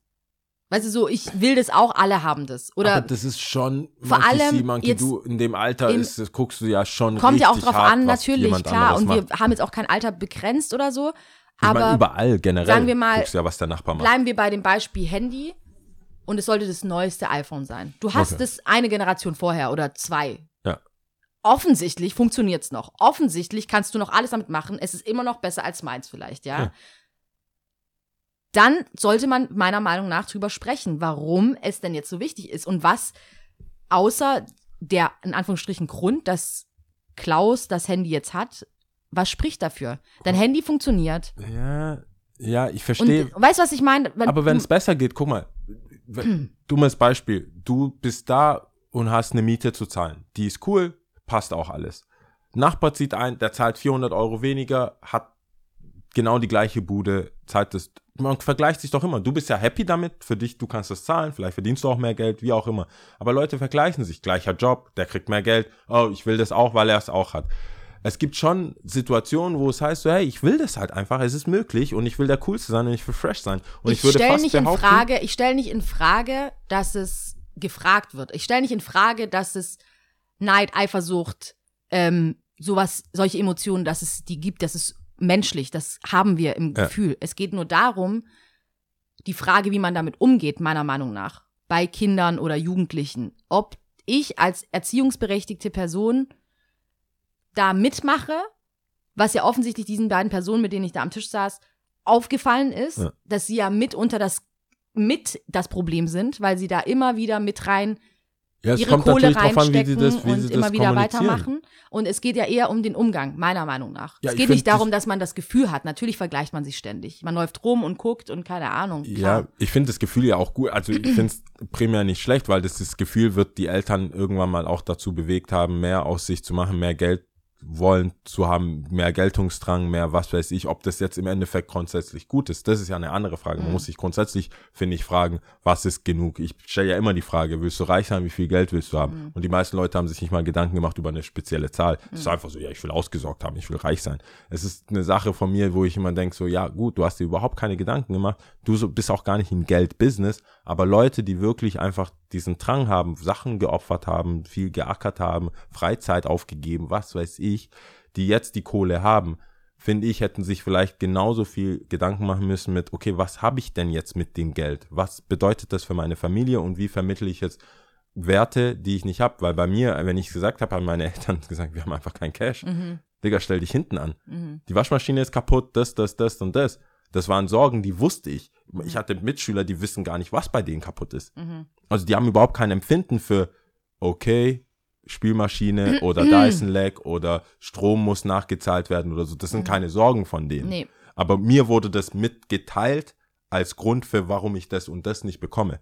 Weißt du, so, ich will das auch, alle haben das. Oder Aber das ist schon, Vor Monkey allem See, Monkey, jetzt du in dem Alter im- ist, das guckst du ja schon kommt ja auch drauf hart, an, natürlich, klar. Und wir macht. haben jetzt auch kein Alter begrenzt oder so. Ich meine, Aber überall generell sagen wir mal, guckst du ja, was der Nachbar macht. bleiben wir bei dem Beispiel Handy. Und es sollte das neueste iPhone sein. Du hast Okay. es eine Generation vorher oder zwei. Offensichtlich funktioniert es noch. Offensichtlich kannst du noch alles damit machen. Es ist immer noch besser als meins vielleicht, ja. Ja. Dann sollte man meiner Meinung nach drüber sprechen, warum es denn jetzt so wichtig ist und was außer der, in Anführungsstrichen, Grund, dass Klaus das Handy jetzt hat, was spricht dafür? Dein Handy funktioniert. Ja, ja, ich verstehe. weißt du, was ich meine? Aber wenn es besser geht, guck mal, dummes Beispiel, du bist da und hast eine Miete zu zahlen. Die ist cool, passt auch alles. Nachbar zieht ein, der zahlt 400 Euro weniger, hat genau die gleiche Bude, zahlt das. Man vergleicht sich doch immer. Du bist ja happy damit, für dich, du kannst das zahlen, vielleicht verdienst du auch mehr Geld, wie auch immer. Aber Leute vergleichen sich, gleicher Job, der kriegt mehr Geld, oh, ich will das auch, weil er es auch hat. Es gibt schon Situationen, wo es heißt, so, hey, ich will das halt einfach, es ist möglich und ich will der Coolste sein und ich will fresh sein. Und ich, ich würde fast nicht in Frage, ich stelle nicht in Frage, dass es gefragt wird. Ich stelle nicht in Frage, dass es Neid, Eifersucht, ähm, sowas, solche Emotionen, dass es die gibt, das ist menschlich, das haben wir im Ja. Gefühl. Es geht nur darum, die Frage, wie man damit umgeht, meiner Meinung nach, bei Kindern oder Jugendlichen. Ob ich als erziehungsberechtigte Person da mitmache, was ja offensichtlich diesen beiden Personen, mit denen ich da am Tisch saß, aufgefallen ist, Ja. dass sie ja mitunter das mit das Problem sind, weil sie da immer wieder mit rein ja, es ihre kommt Kohle natürlich drauf an, wie reinstecken sie das, wie und sie immer wieder weitermachen. Und es geht ja eher um den Umgang, meiner Meinung nach. Ja, es geht nicht darum, das- dass man das Gefühl hat. Natürlich vergleicht man sich ständig. Man läuft rum und guckt und keine Ahnung. Ja, Klar. ich finde das Gefühl ja auch gut. Also ich finde es primär nicht schlecht, weil das, das Gefühl wird die Eltern irgendwann mal auch dazu bewegt haben, mehr aus sich zu machen, mehr Geld wollen zu haben, mehr Geltungsdrang, mehr was weiß ich, ob das jetzt im Endeffekt grundsätzlich gut ist. Das ist ja eine andere Frage. Man Mhm. muss sich grundsätzlich, finde ich, fragen, was ist genug? Ich stelle ja immer die Frage, willst du reich sein, wie viel Geld willst du haben? Mhm. Und die meisten Leute haben sich nicht mal Gedanken gemacht über eine spezielle Zahl. Es ist einfach so, ja, ich will ausgesorgt haben, ich will reich sein. Es ist eine Sache von mir, wo ich immer denke, so, ja, gut, du hast dir überhaupt keine Gedanken gemacht. Du bist auch gar nicht im Geld-Business. Aber Leute, die wirklich einfach diesen Drang haben, Sachen geopfert haben, viel geackert haben, Freizeit aufgegeben, was weiß ich, die jetzt die Kohle haben, finde ich, hätten sich vielleicht genauso viel Gedanken machen müssen mit, okay, was habe ich denn jetzt mit dem Geld? Was bedeutet das für meine Familie und wie vermittle ich jetzt Werte, die ich nicht habe? Weil bei mir, wenn ich gesagt habe, haben meine Eltern gesagt, wir haben einfach kein Cash. Mhm. Digga, stell dich hinten an. Mhm. Die Waschmaschine ist kaputt, das, das, das und das. Das waren Sorgen, die wusste ich. Ich hatte Mitschüler, die wissen gar nicht, was bei denen kaputt ist. Mhm. Also die haben überhaupt kein Empfinden für, okay, Spielmaschine oder Dyson Lag oder Strom muss nachgezahlt werden oder so. Das sind keine Sorgen von denen. Nee. Aber mir wurde das mitgeteilt als Grund für, warum ich das und das nicht bekomme.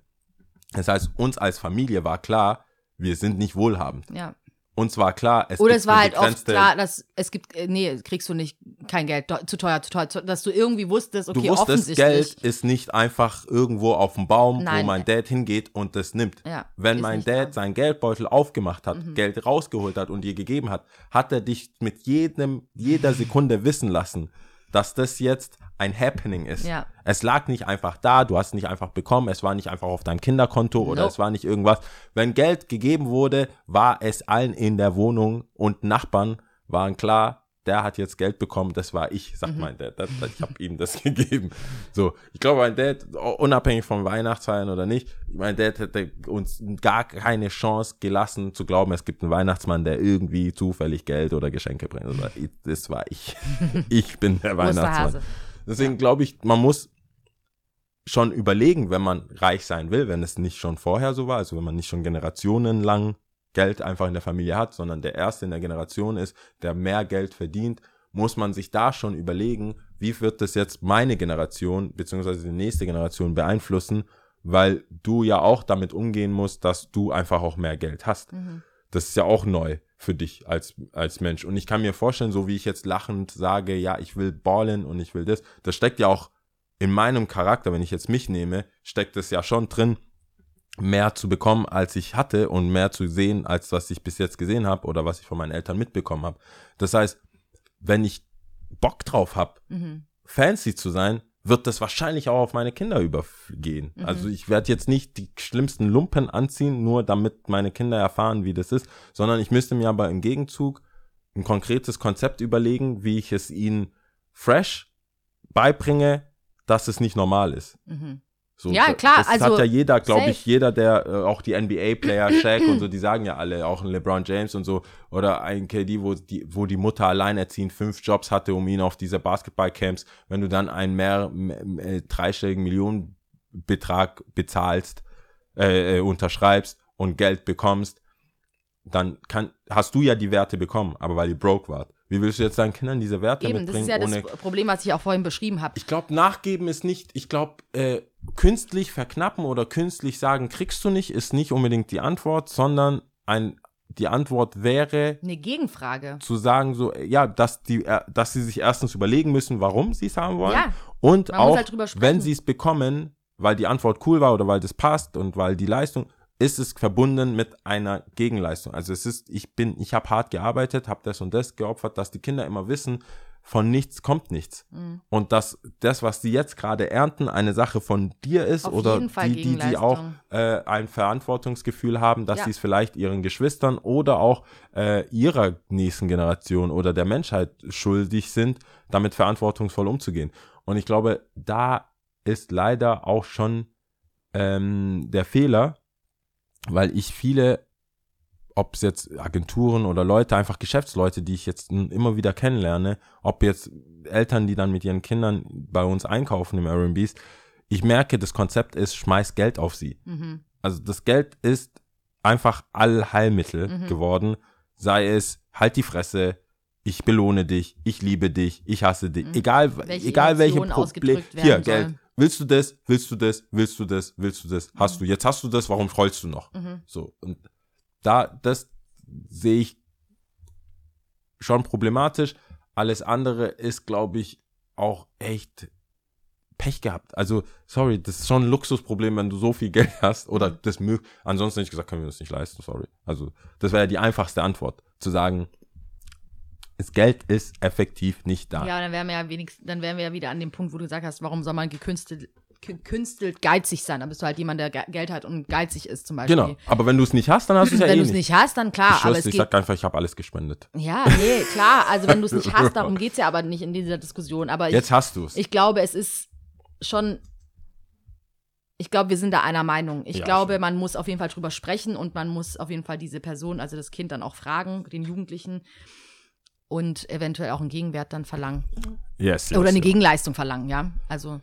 Das heißt, uns als Familie war klar, wir sind nicht wohlhabend. Ja. Uns war klar, es Oder gibt es war halt oft klar, dass es gibt, äh, nee, kriegst du nicht, kein Geld, zu teuer, zu teuer, zu, dass du irgendwie wusstest, okay, du wusstest, offensichtlich. Geld ist nicht einfach irgendwo auf dem Baum, Nein. wo mein Dad hingeht und das nimmt. Ja, Wenn mein Dad da. Mhm. seinen Geldbeutel aufgemacht hat, Geld rausgeholt hat und dir gegeben hat, hat er dich mit jedem, jeder Sekunde wissen lassen, dass das jetzt ein Happening ist. Ja. Es lag nicht einfach da, du hast es nicht einfach bekommen, es war nicht einfach auf deinem Kinderkonto oder Nope. es war nicht irgendwas. Wenn Geld gegeben wurde, war es allen in der Wohnung und Nachbarn waren klar, der hat jetzt Geld bekommen, das war ich, sagt Mhm. mein Dad. Das, das, ich habe ihm das gegeben. So, ich glaube, mein Dad, unabhängig von Weihnachtsfeiern oder nicht, mein Dad hätte uns gar keine Chance gelassen zu glauben, es gibt einen Weihnachtsmann, der irgendwie zufällig Geld oder Geschenke bringt. Das war ich. Ich bin der Weihnachtsmann. Deswegen glaube ich, man muss schon überlegen, wenn man reich sein will, wenn es nicht schon vorher so war, also wenn man nicht schon generationenlang Geld einfach in der Familie hat, sondern der Erste in der Generation ist, der mehr Geld verdient, muss man sich da schon überlegen, wie wird das jetzt meine Generation beziehungsweise die nächste Generation beeinflussen, weil du ja auch damit umgehen musst, dass du einfach auch mehr Geld hast. Das ist ja auch neu für dich als, als Mensch. Und ich kann mir vorstellen, so wie ich jetzt lachend sage, ja, ich will ballen und ich will das, das steckt ja auch in meinem Charakter, wenn ich jetzt mich nehme, steckt es ja schon drin, mehr zu bekommen, als ich hatte und mehr zu sehen, als was ich bis jetzt gesehen habe oder was ich von meinen Eltern mitbekommen habe. Das heißt, wenn ich Bock drauf habe, Mhm. fancy zu sein, wird das wahrscheinlich auch auf meine Kinder übergehen. Mhm. Also ich werde jetzt nicht die schlimmsten Lumpen anziehen, nur damit meine Kinder erfahren, wie das ist, sondern ich müsste mir aber im Gegenzug ein konkretes Konzept überlegen, wie ich es ihnen fresh beibringe, dass es nicht normal ist. So. Ja, klar, Das also hat ja jeder, glaube ich, jeder, der äh, auch die NBA-Player, Shaq und so, die sagen ja alle, auch ein LeBron James und so, oder ein KD, wo die, wo die Mutter alleinerziehend fünf Jobs hatte, um ihn auf diese Basketball-Camps, wenn du dann einen mehr, mehr äh, dreistelligen Millionenbetrag bezahlst, äh, äh, unterschreibst und Geld bekommst, dann kann, hast du ja die Werte bekommen, aber weil ihr broke wart. Wie willst du jetzt deinen Kindern diese Werte Eben, das mitbringen, ist ja das Problem, was ich auch vorhin beschrieben habe. ich glaube, nachgeben ist nicht, ich glaube, äh, künstlich verknappen oder künstlich sagen, kriegst du nicht, ist nicht unbedingt die Antwort, sondern ein, die Antwort wäre Eine Gegenfrage. zu sagen, so, äh, ja, dass die, äh, dass sie sich erstens überlegen müssen, warum sie es haben wollen. Ja, und auch, halt wenn sie es bekommen, weil die Antwort cool war oder weil das passt und weil die Leistung, ist es verbunden mit einer Gegenleistung. Also es ist, ich bin, ich habe hart gearbeitet, habe das und das geopfert, dass die Kinder immer wissen, von nichts kommt nichts. Mhm. Und dass das, was sie jetzt gerade ernten, eine Sache von dir ist Auf oder die, die, die auch äh, ein Verantwortungsgefühl haben, dass Ja. sie es vielleicht ihren Geschwistern oder auch äh, ihrer nächsten Generation oder der Menschheit schuldig sind, damit verantwortungsvoll umzugehen. Und ich glaube, da ist leider auch schon ähm, der Fehler, weil ich viele, ob es jetzt Agenturen oder Leute, einfach Geschäftsleute, die ich jetzt immer wieder kennenlerne, ob jetzt Eltern, die dann mit ihren Kindern bei uns einkaufen im R&Bs, ich merke, das Konzept ist, schmeiß Geld auf sie. Mhm. Also das Geld ist einfach Allheilmittel Mhm. geworden, sei es halt die Fresse, ich belohne dich, ich liebe dich, ich hasse dich, egal Mhm. Welche egal welche Problem, hier werden Geld, willst du das, willst du das, willst du das, willst du das, hast du, jetzt hast du das, warum freust du noch? Mhm. So und da das sehe ich schon problematisch. Alles andere ist, glaube ich, auch echt Pech gehabt. Also, sorry, das ist schon ein Luxusproblem, wenn du so viel Geld hast. Oder das mög. Ansonsten hätte ich gesagt, können wir das nicht leisten, sorry. Also, das wäre ja die einfachste Antwort. Zu sagen, das Geld ist effektiv nicht da. Ja, dann wären wir ja wenigstens, dann wären wir ja wieder an dem Punkt, wo du gesagt hast, warum soll man gekünstelt, gekünstelt geizig sein? Dann bist du halt jemand, der Ge Geld hat und geizig ist zum Beispiel. Genau. Aber wenn du es nicht hast, dann hast du es ja Wenn eh du es nicht. hast, dann klar, ich aber es ich sag einfach, ich habe alles gespendet. Ja, nee, klar. Also wenn du es nicht hast, darum geht es ja aber nicht in dieser Diskussion. Aber ich, Jetzt hast du es. ich glaube, es ist schon. Ich glaube, wir sind da einer Meinung. Ich Ja, glaube, man muss auf jeden Fall drüber sprechen und man muss auf jeden Fall diese Person, also das Kind, dann auch fragen, den Jugendlichen. Und eventuell auch einen Gegenwert dann verlangen. Yes, yes, Oder eine yes. Gegenleistung verlangen, ja. Also.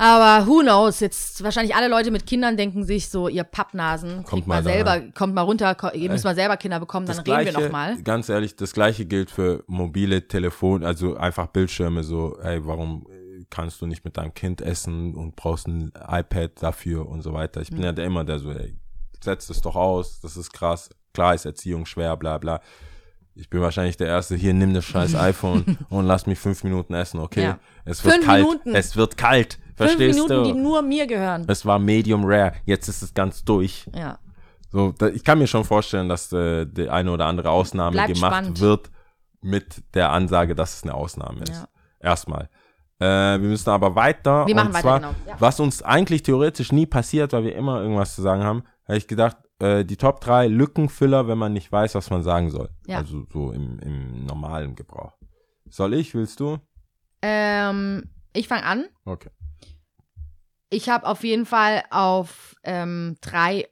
Aber who knows? Jetzt wahrscheinlich alle Leute mit Kindern denken sich so, ihr Pappnasen, kommt mal, mal da. selber, kommt mal runter, ihr müsst mal selber Kinder bekommen, dann das reden gleiche, wir noch mal. Ganz ehrlich, das gleiche gilt für mobile Telefon, also einfach Bildschirme, so, ey, warum äh, kannst du nicht mit deinem Kind essen und brauchst ein iPad dafür und so weiter. Ich bin Mhm. ja der immer der so, ey, setz es doch aus, das ist krass. Klar ist Erziehung schwer, bla bla. Ich bin wahrscheinlich der Erste, hier, nimm das scheiß iPhone und lass mich fünf Minuten essen, okay? Ja. Es wird Fünf kalt, Minuten. es wird kalt, Fünf verstehst Minuten, die du? nur mir gehören. Es war medium rare, jetzt ist es ganz durch. Ja. So, da, ich kann mir schon vorstellen, dass äh, die eine oder andere Ausnahme Bleibt gemacht spannend. wird mit der Ansage, dass es eine Ausnahme ist. Ja. Erstmal. Äh, wir müssen aber weiter. Wir machen und weiter, zwar, genau. Ja. Was uns eigentlich theoretisch nie passiert, weil wir immer irgendwas zu sagen haben, habe ich gedacht, äh, die Top 3 Lückenfüller, wenn man nicht weiß, was man sagen soll. Ja. Also so im, im normalen Gebrauch. Soll ich? Willst du? Ähm, ich fange an. Okay. Ich habe auf jeden Fall auf ähm, drei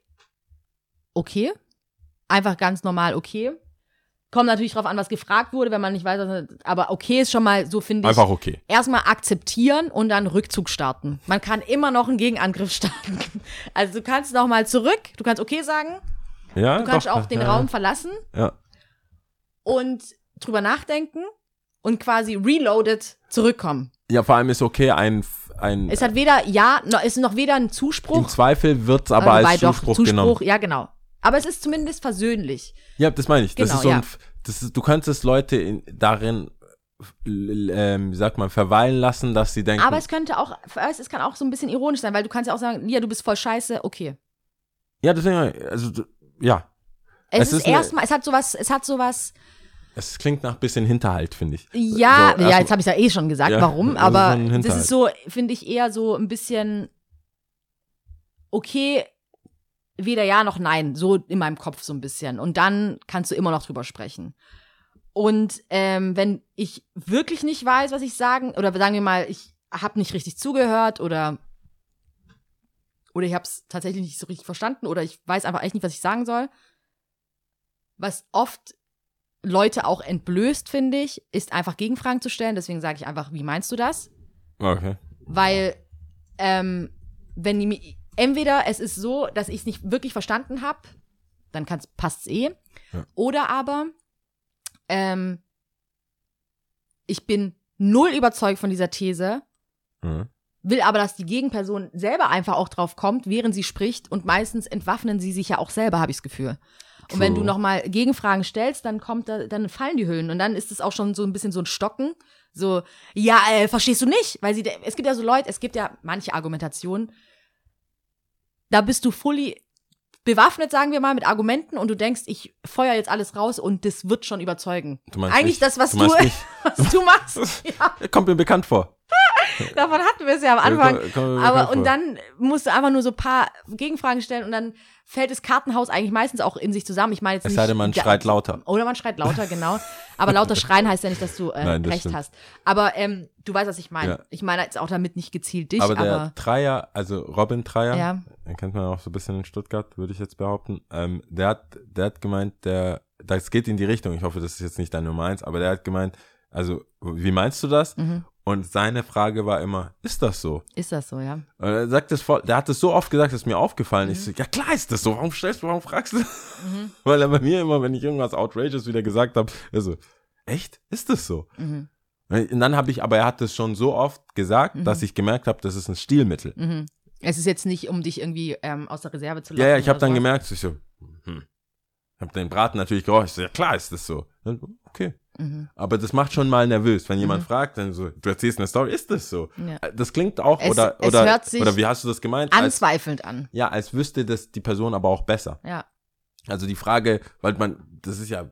okay. Einfach ganz normal okay. Kommt natürlich drauf an, was gefragt wurde, wenn man nicht weiß, was, aber okay ist schon mal, so finde ich, Einfach okay. erstmal akzeptieren und dann Rückzug starten. Man kann immer noch einen Gegenangriff starten. Also du kannst noch mal zurück, du kannst okay sagen, Ja, du kannst doch, auch den ja, Raum verlassen Ja. und drüber nachdenken und quasi reloaded zurückkommen. ja, vor allem ist okay ein, ein Es hat weder ja, noch, es ist noch weder ein Zuspruch, im Zweifel wird es aber äh, als doch, Zuspruch, Zuspruch, genommen. ja genau. Aber es ist zumindest versöhnlich. Ja, das meine ich. Das Genau, ist so ja. ein, das ist, du könntest Leute in, darin, ähm, wie sagt man, verweilen lassen, dass sie denken, Aber es könnte auch, es kann auch so ein bisschen ironisch sein, weil du kannst ja auch sagen, ja, du bist voll scheiße, okay. ja, deswegen, also, ja, Es, Es ist, ist erstmal, es hat sowas, es hat sowas, Es klingt nach bisschen Hinterhalt, finde ich. Ja, So, ja, jetzt habe ich ja eh schon gesagt, Ja, warum, ist aber so ein das ist so, finde ich, eher so ein bisschen okay, weder ja noch nein, so in meinem Kopf so ein bisschen. Und dann kannst du immer noch drüber sprechen. Und ähm, wenn ich wirklich nicht weiß, was ich sagen, oder sagen wir mal, ich habe nicht richtig zugehört oder oder ich habe es tatsächlich nicht so richtig verstanden oder ich weiß einfach echt nicht, was ich sagen soll. Was oft Leute auch entblößt, finde ich, ist einfach Gegenfragen zu stellen. Deswegen sage ich einfach, wie meinst du das? Okay. Weil, ähm, wenn die, entweder es ist so, dass ich es nicht wirklich verstanden habe, dann passt es eh. Ja. Oder aber, ähm, ich bin null überzeugt von dieser These, Mhm. will aber, dass die Gegenperson selber einfach auch drauf kommt, während sie spricht und meistens entwaffnen sie sich ja auch selber, habe ich das Gefühl. Und wenn du nochmal Gegenfragen stellst, dann kommt da, dann fallen die Hüllen und dann ist es auch schon so ein bisschen so ein Stocken. So, ja, äh, verstehst du nicht? Weil sie, es gibt ja so Leute, es gibt ja manche Argumentationen, da bist du fully bewaffnet, sagen wir mal, mit Argumenten und du denkst, ich feuer jetzt alles raus und das wird schon überzeugen. Du meinst Eigentlich nicht- das, was du du, was du machst. ja, Kommt mir bekannt vor. davon hatten wir es ja am Anfang. Kommt- kommt mir Aber und dann musst du einfach nur so ein paar Gegenfragen stellen und dann fällt das Kartenhaus eigentlich meistens auch in sich zusammen. Ich meine jetzt Es nicht, sei denn, man schreit lauter. Oder man schreit lauter, genau. Aber lauter schreien heißt ja nicht, dass du äh, Nein, das recht stimmt. hast. Aber ähm, du weißt, was ich meine. Ja. Ich meine jetzt auch damit nicht gezielt dich, aber aber, der Dreier, also Robin Dreier, Ja. den kennt man auch so ein bisschen in Stuttgart, würde ich jetzt behaupten. Ähm, der hat, der hat gemeint, der, das geht in die Richtung. Ich hoffe, das ist jetzt nicht dein Nummer eins, aber der hat gemeint, also, wie meinst du das? Mhm. Und seine Frage war immer, ist das so? ist das so, ja? Und er sagt das voll, der hat das so oft gesagt, dass mir aufgefallen Mhm. ist. Ich so, ja klar ist das so, warum stellst du, warum fragst du? Weil er bei mir immer, wenn ich irgendwas outrageous wieder gesagt habe, er so, echt? Ist das so? Mhm. Und dann habe ich, aber er hat das schon so oft gesagt, dass ich gemerkt habe, das ist ein Stilmittel. Mhm. Es ist jetzt nicht, um dich irgendwie ähm, aus der Reserve zu lassen. Ja, ja, ich habe dann gemerkt, ich so, hm. Hab den Braten natürlich geraucht. Ich so, ja klar ist das so. Dann, Okay. Mhm. Aber das macht schon mal nervös, wenn jemand fragt, dann so, du erzählst eine Story, ist das so? Ja. Das klingt auch, Es- oder, es oder, oder wie hast du das gemeint? Als, Anzweifelnd an. ja, als wüsste das die Person aber auch besser. Ja. Also die Frage, weil man, das ist ja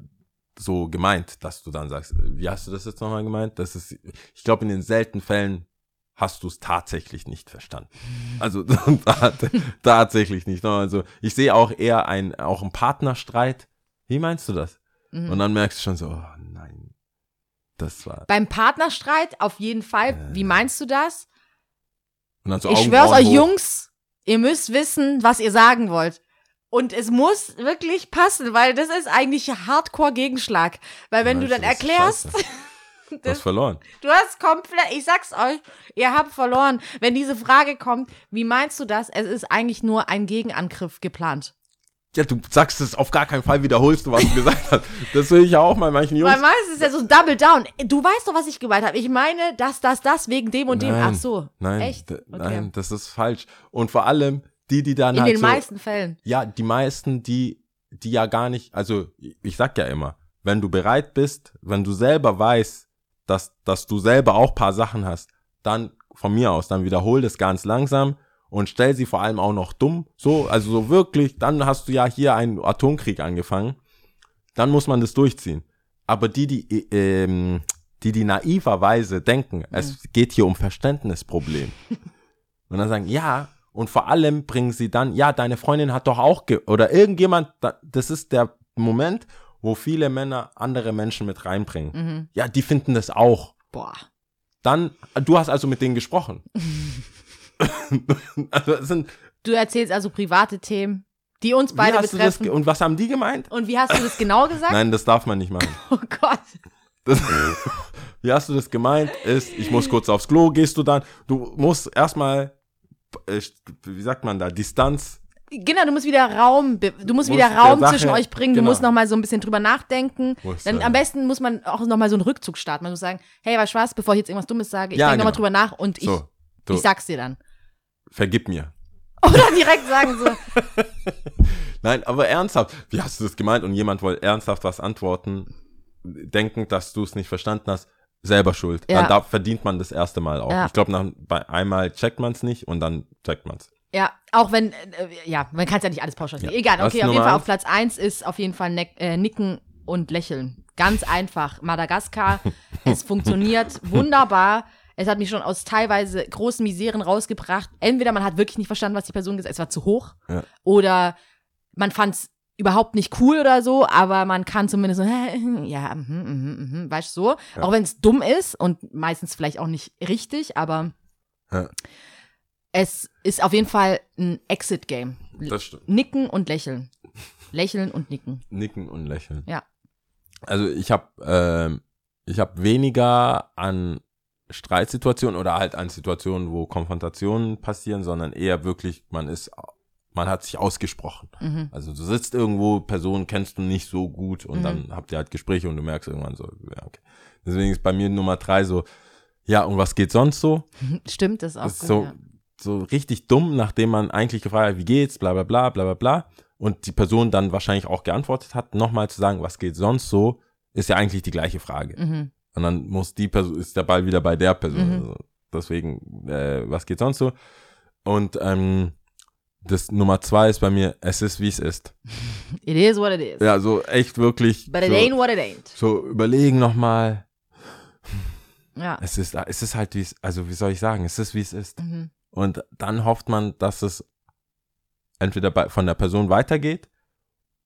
so gemeint, dass du dann sagst, wie hast du das jetzt nochmal gemeint? Das ist, ich glaube, in den seltenen Fällen hast du es tatsächlich nicht verstanden. Also tat- tatsächlich nicht. Also ich sehe auch eher ein, auch einen Partnerstreit. Wie meinst du das? Mhm. Und dann merkst du schon so, oh nein, das war. Beim Partnerstreit auf jeden Fall. Wie meinst du das? Und dann so ich schwör's euch, hoch. Jungs, ihr müsst wissen, was ihr sagen wollt. Und es muss wirklich passen, weil das ist eigentlich Hardcore-Gegenschlag. Weil wenn du Meinst dann erklärst. Du hast verloren. du hast komplett, ich sag's euch, ihr habt verloren. Wenn diese Frage kommt, wie meinst du das? Es ist eigentlich nur ein Gegenangriff geplant. Ja, du sagst es auf gar keinen Fall, wiederholst du, was du gesagt hast. Das will ich ja auch mal manchen Jungs. Weil meistens ist ja so Double Down. Du weißt doch, was ich gemeint habe. Ich meine, das, das, das, wegen dem und dem. Nein, Ach so. Nein, Echt? Okay. nein, das ist falsch. Und vor allem die, die dann In halt den so, meisten Fällen. ja, die meisten, die, die ja gar nicht, also ich sag ja immer, wenn du bereit bist, wenn du selber weißt, dass, dass du selber auch paar Sachen hast, dann von mir aus, dann wiederhol das ganz langsam und stell sie vor allem auch noch dumm, so, also so wirklich, dann hast du ja hier einen Atomkrieg angefangen, dann muss man das durchziehen. Aber die, die, äh, ähm, die, die naiverweise denken, es geht hier um Verständnisproblem. Und dann sagen, ja, und vor allem bringen sie dann, ja, deine Freundin hat doch auch, ge oder irgendjemand, da- das ist der Moment, wo viele Männer andere Menschen mit reinbringen. Mhm. Ja, die finden das auch. Boah. Dann, du hast also mit denen gesprochen. also sind, Du erzählst also private Themen, die uns beide du betreffen. und was haben die gemeint? Und wie hast du das genau gesagt? Nein, das darf man nicht machen. Oh Gott. Das, wie hast du das gemeint? Ist, ich muss kurz aufs Klo, gehst du dann? Du musst erstmal, äh, wie sagt man da, Distanz. Genau, du musst wieder Raum, du musst Musst wieder der Raum Sache- zwischen euch bringen. Du genau. musst noch mal so ein bisschen drüber nachdenken. Dann am besten muss man auch noch mal so einen Rückzug starten. Man muss sagen, hey, was Spaß, bevor ich jetzt irgendwas Dummes sage, ich Ja, denke genau. drüber nach und ich, So, du, ich sag's dir dann. Vergib mir. Oder direkt sagen so, Nein, aber ernsthaft, wie hast du das gemeint? Und jemand wollte ernsthaft was antworten, denkend, dass du es nicht verstanden hast, selber schuld. Ja. Dann da verdient man das erste Mal auch. Ja. Ich glaube, bei einmal checkt man es nicht und dann checkt man es. ja, auch wenn, äh, ja, man kann ja nicht alles pauschalisieren. Ja. Egal, okay, auf jeden Fall eins? auf Platz eins ist auf jeden Fall äh, Nicken und Lächeln. Ganz einfach. Madagaskar, es funktioniert wunderbar. Es hat mich schon aus teilweise großen Miseren rausgebracht. Entweder man hat wirklich nicht verstanden, was die Person gesagt hat, es war zu hoch. Ja. Oder man fand es überhaupt nicht cool oder so, aber man kann zumindest so, ja, mhm, mhm, mhm, weißt du so. Auch wenn es dumm ist und meistens vielleicht auch nicht richtig, aber Ja. es ist auf jeden Fall ein Exit-Game. Das stimmt. Nicken und lächeln. Lächeln und nicken. Nicken und lächeln. Ja. Also ich habe ähm, ich habe weniger an Streitsituationen oder halt an Situationen, wo Konfrontationen passieren, sondern eher wirklich, man ist, man hat sich ausgesprochen. Mhm. Also du sitzt irgendwo, Personen kennst du nicht so gut und dann habt ihr halt Gespräche und du merkst irgendwann so, ja, okay. Deswegen ist bei mir Nummer drei so, ja, und was geht sonst so? Stimmt das auch. Ist gut, so, ja. so richtig dumm, nachdem man eigentlich gefragt hat, wie geht's, bla bla bla, bla bla bla. Und die Person dann wahrscheinlich auch geantwortet hat, nochmal zu sagen, was geht sonst so, ist ja eigentlich die gleiche Frage. Mhm. Und dann muss die Person, ist der Ball wieder bei der Person. Mhm. Also deswegen, äh, was geht sonst so? Und ähm, das Nummer zwei ist bei mir, es ist wie es ist. It is what it is. Ja, so echt wirklich. But it so, ain't what it ain't. so überlegen nochmal. Ja. Es ist, es ist halt wie es, also wie soll ich sagen, es ist wie es ist. Mhm. Und dann hofft man, dass es entweder bei, von der Person weitergeht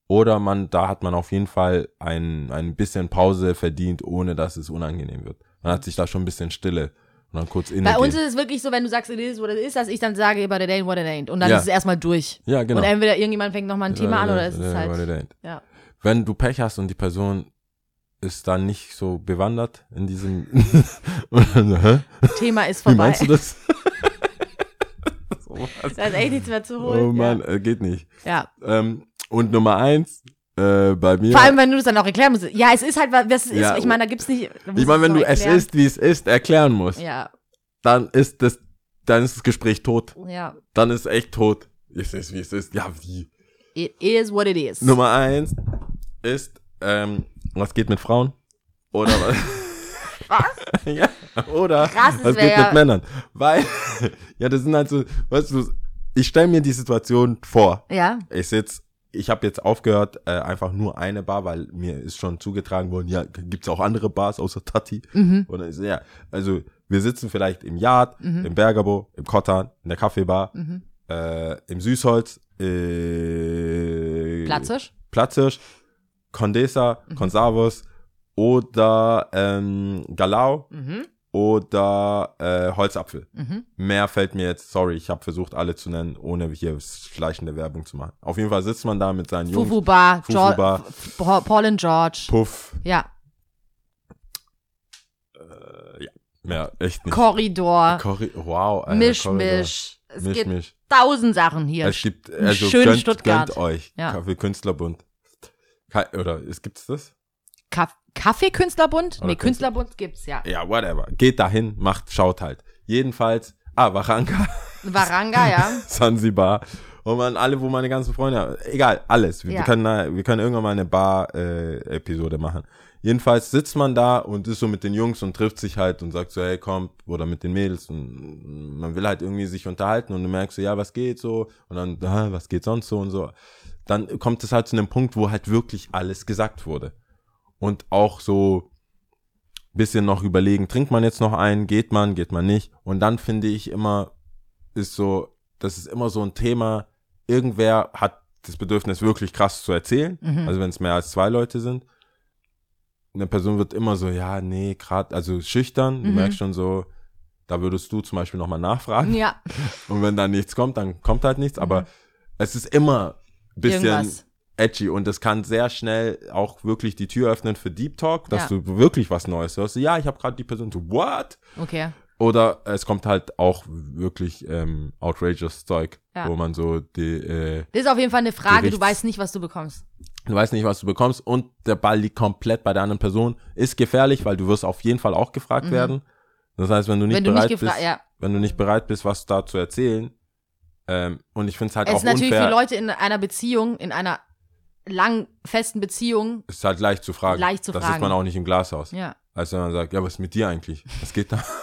oder man, da hat man auf jeden Fall ein, ein bisschen Pause verdient, ohne dass es unangenehm wird. Man hat sich da schon ein bisschen Stille und dann kurz inne Bei uns ist es wirklich so, wenn du sagst, it is what it is, dass ich dann sage, but it ain't what it ain't. Und dann Ja. ist es erstmal durch. Ja, genau. Und entweder irgendjemand fängt nochmal ein Thema an oder es ist halt. Ja. Wenn du Pech hast und die Person ist dann nicht so bewandert in diesem dann? Thema ist Wie vorbei. meinst du das? so was. Da ist echt nichts mehr zu holen. Oh Mann, äh, geht nicht. Ja. Ähm, und Nummer eins, äh, bei mir. Vor allem, wenn du das dann auch erklären musst. Ja, es ist halt, was es ist. Ja, ich meine, da gibt's nicht. ich meine, wenn du noch es erklären. ist, wie es ist, erklären musst, Ja, dann ist das, dann ist das Gespräch tot. ja. Dann ist echt tot. Es ist, wie es ist. Ja, wie? It is what it is. Nummer eins ist, ähm, was geht mit Frauen? Oder was? Was? ja, oder Krass, was geht mit Männern? Weil, ja, das sind halt so, weißt du, ich stelle mir die Situation vor. Ja. Ich sitz, ich habe jetzt aufgehört, äh, einfach nur eine Bar, weil mir ist schon zugetragen worden, ja, gibt's auch andere Bars außer Tati? Mhm. Und ist, ja, also wir sitzen vielleicht im Yard, im Bergamo, im Kottan, in der Kaffeebar, Mhm. äh, im Süßholz, äh, Platzhirsch? Platzhirsch, Condesa, Mhm. Conservus oder ähm, Galau Mhm. Oder äh, Holzapfel. Mhm. Mehr fällt mir jetzt, sorry, ich habe versucht, alle zu nennen, ohne hier schleichende Werbung zu machen. Auf jeden Fall sitzt man da mit seinen Jungs. Fufu Bar, Fufu George, Bar. F- Paul Paul and George. Puff. Ja. Mehr, echt nicht. Korridor. Corri wow. Alter, Misch, Corridor. Misch. Es Misch, gibt Misch. tausend Sachen hier. Es gibt, also schönen gönnt, Stuttgart. gönnt euch. Ja. Kaffee Künstlerbund. Oder es gibt's das? Kaff Kaffeekünstlerbund? Nee, Künstlerbund gibt's, ja. Ja, whatever. Geht dahin, macht, schaut halt. Jedenfalls, ah, Waranka, Waranga, ja. Sansibar. Und man, alle, wo meine ganzen Freunde. Egal, alles. Wir, Ja. wir, können, da- wir können irgendwann mal eine Bar-Episode machen. Jedenfalls sitzt man da und ist so mit den Jungs und trifft sich halt und sagt so, hey, komm, oder mit den Mädels und man will halt irgendwie sich unterhalten und du merkst so, ja, was geht so? Und dann, ah, was geht sonst so und so. Dann kommt es halt zu einem Punkt, wo halt wirklich alles gesagt wurde. Und auch so bisschen noch überlegen, trinkt man jetzt noch einen, geht man, geht man nicht. Und dann finde ich immer, ist so, das ist immer so ein Thema, irgendwer hat das Bedürfnis, wirklich krass zu erzählen. Mhm. Also wenn es mehr als zwei Leute sind. Eine Person wird immer so, ja, nee, gerade, also schüchtern. Du Mhm. merkst schon so, da würdest du zum Beispiel nochmal nachfragen. Ja, Und wenn da nichts kommt, dann kommt halt nichts. Aber es ist immer ein bisschen Mhm. Irgendwas. Edgy und es kann sehr schnell auch wirklich die Tür öffnen für Deep Talk, dass Ja. du wirklich was Neues hörst. Ja, ich habe gerade die Person so, what? okay. Oder es kommt halt auch wirklich ähm, outrageous Zeug, Ja. wo man so die, äh, Das ist auf jeden Fall eine Frage, du Gerichts- weißt nicht, was du bekommst. du weißt nicht, was du bekommst und der Ball liegt komplett bei der anderen Person. Ist gefährlich, weil du wirst auf jeden Fall auch gefragt werden. Das heißt, wenn du nicht Mhm. Wenn du bereit nicht bist, ja. wenn du nicht bereit bist, was da zu erzählen, ähm, und ich finde es halt Es auch ist natürlich unfair, für Leute in einer Beziehung, in einer lang festen Beziehung, ist halt leicht zu fragen. Leicht zu das fragen. ist man auch nicht im Glashaus. ja. Als wenn man sagt, ja, was ist mit dir eigentlich? Was geht da?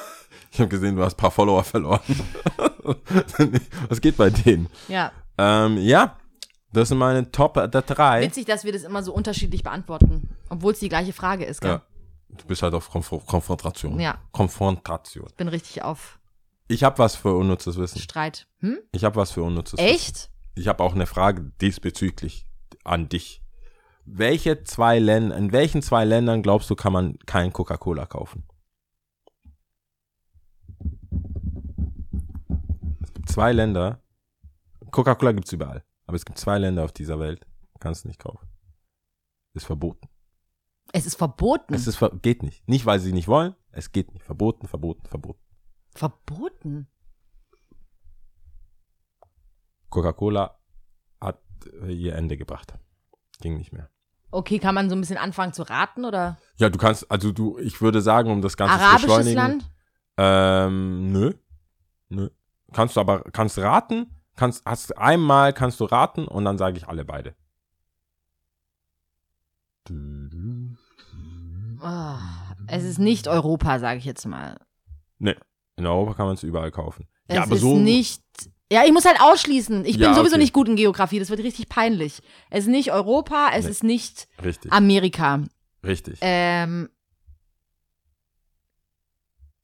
Ich habe gesehen, du hast ein paar Follower verloren. was geht bei denen? Ja. Ähm, ja, das sind meine Top der drei. Witzig, dass wir das immer so unterschiedlich beantworten. Obwohl es die gleiche Frage ist, gell? Ja. Du bist halt auf Konf Konfrontation. Ja. Konfrontation. Bin richtig auf Ich habe was für unnützes Wissen. Streit. Hm? Ich habe was für unnützes Wissen. Echt? Ich habe auch eine Frage diesbezüglich an dich. Welche zwei Länder, in welchen zwei Ländern glaubst du, kann man kein Coca-Cola kaufen? Es gibt zwei Länder. Coca-Cola gibt's überall. Aber es gibt zwei Länder auf dieser Welt. Kannst du nicht kaufen. Ist verboten. Es ist verboten. Es ist ver geht nicht. Nicht, weil sie nicht wollen. Es geht nicht. Verboten, verboten, verboten. verboten. Coca-Cola ihr Ende gebracht. Ging nicht mehr. Okay, kann man so ein bisschen anfangen zu raten oder? Ja, du kannst, also du, ich würde sagen, um das Ganze zu Arabisches beschleunigen. Land? Ähm, nö. Nö. Kannst du aber, kannst raten, kannst, hast einmal kannst du raten und dann sage ich alle beide. Ah, es ist nicht Europa, sage ich jetzt mal. Nee. In Europa kann man es überall kaufen. Es ja, aber ist so. nicht. Ja, ich muss halt ausschließen. Ich bin Ja, sowieso okay. nicht gut in Geografie. Das wird richtig peinlich. Es ist nicht Europa, es Nee. ist nicht Richtig, Amerika. richtig. Ähm,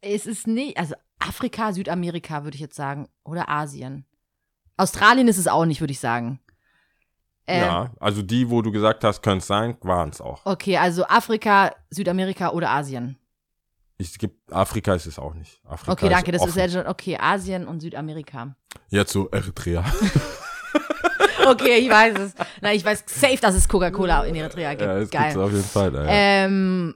es ist nicht, also Afrika, Südamerika würde ich jetzt sagen. Oder Asien. Australien ist es auch nicht, würde ich sagen. Ähm, ja, also die, wo du gesagt hast, könnte es sein, waren es auch. Okay, also Afrika, Südamerika oder Asien. Ich gibt Afrika ist es auch nicht. Afrika Okay, danke, das ist offen. ja schon, okay, Asien und Südamerika. Jetzt so Eritrea. Okay, ich weiß es. Na, ich weiß safe, dass es Coca-Cola in Eritrea gibt. ja, das Geil. gibt's auf jeden Fall. Ja. Ähm,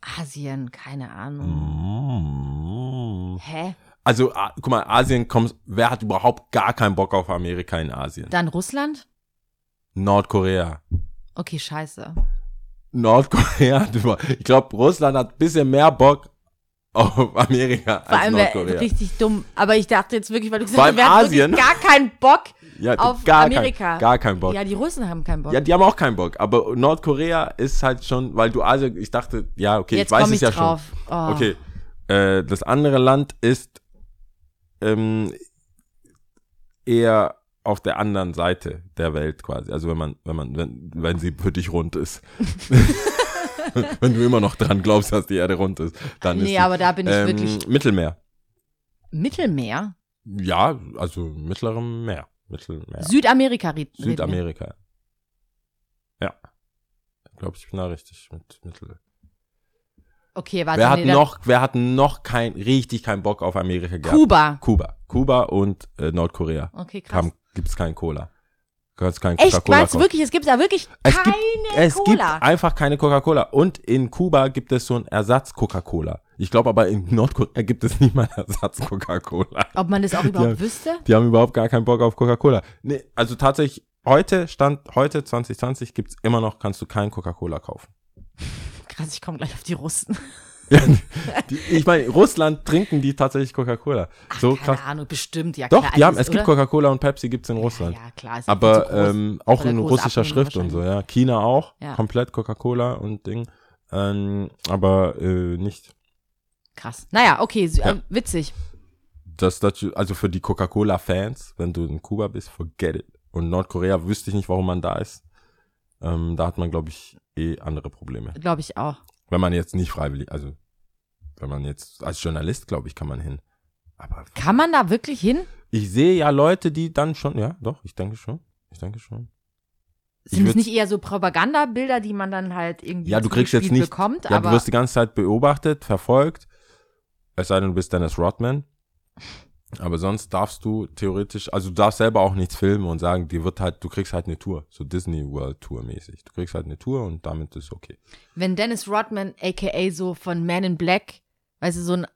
Asien, keine Ahnung. Mm. Hä? Also, guck mal, Asien kommt, wer hat überhaupt gar keinen Bock auf Amerika in Asien? Dann Russland? Nordkorea. Okay, scheiße. Nordkorea hat über, ich glaube, Russland hat ein bisschen mehr Bock auf Amerika Vor als allem Nordkorea. richtig dumm. Aber ich dachte jetzt wirklich, weil du gesagt hast, wir haben Asien. gar keinen Bock. ja, auf gar Amerika. Kein, gar keinen Bock. Ja, Ja, die Russen haben keinen Bock. die haben auch keinen Bock. Aber Nordkorea ist halt schon, weil du Asien, ich dachte, ja, okay, jetzt ich weiß es ich ja drauf. schon. Oh. Okay, äh, das andere Land ist ähm, eher auf der anderen Seite der Welt quasi. Also wenn man, wenn man, wenn, wenn sie für dich rund ist. wenn du immer noch dran glaubst, dass die Erde rund ist, dann ist Nee, aber da bin ich ähm, wirklich. Mittelmeer. Mittelmeer? Ja, also mittlerem Meer. Mittelmeer. Südamerika red- reden wir. Südamerika. Ja. Ich glaube, ich bin da richtig mit Mittel. Okay, warte. wer hat nee, noch, wer hat noch kein, richtig keinen Bock auf Amerika gehabt? Kuba. Kuba. Kuba und äh, Nordkorea. Okay, krass. Haben, gibt's kein Cola. Kannst kein Echt? Coca-Cola Meinst du wirklich, es gibt da wirklich Es keine gibt, es Cola? gibt einfach keine Coca-Cola. Und in Kuba gibt es so einen Ersatz Coca-Cola. Ich glaube aber in Nordkorea gibt es nicht mal Ersatz Coca-Cola. Ob man das auch überhaupt Ja. wüsste? Die haben überhaupt gar keinen Bock auf Coca-Cola. Nee, also tatsächlich, heute, Stand, heute 2020 gibt's immer noch, kannst du kein Coca-Cola kaufen. Krass, ich komme gleich auf die Russen. Ja, die, ich meine, Russland trinken die tatsächlich Coca-Cola. So Keine krass. Ahnung, bestimmt, ja Doch, klar. die haben, es gibt oder? Coca-Cola und Pepsi gibt's in Russland. Ja, klar. Ist Aber groß. ähm, auch in russischer Schrift und so, ja. China auch, Ja. komplett Coca-Cola und Ding. Ähm, aber äh, nicht. Krass. Naja, okay, so, Ja. äh, witzig. Das, das, also für die Coca-Cola-Fans, wenn du in Kuba bist, forget it. Und Nordkorea wüsste ich nicht, warum man da ist. Ähm, da hat man, glaube ich, eh andere Probleme. Glaube ich auch. Wenn man jetzt nicht freiwillig, also wenn man jetzt als Journalist, glaube ich, kann man hin. Aber Kann man da wirklich hin? ich sehe ja Leute, die dann schon, ja, doch, ich denke schon. Ich denke schon. Sind es nicht eher so Propagandabilder, die man dann halt irgendwie Ja, du kriegst jetzt nicht, bekommt? ja, aber du wirst die ganze Zeit beobachtet, verfolgt. Es sei denn, du bist Dennis Rodman. Aber sonst darfst du theoretisch, also du darfst selber auch nichts filmen und sagen, dir wird halt, du kriegst halt eine Tour, so Disney World Tour mäßig. Du kriegst halt eine Tour und damit ist okay. wenn Dennis Rodman, aka so von Man in Black, weißt du, so ein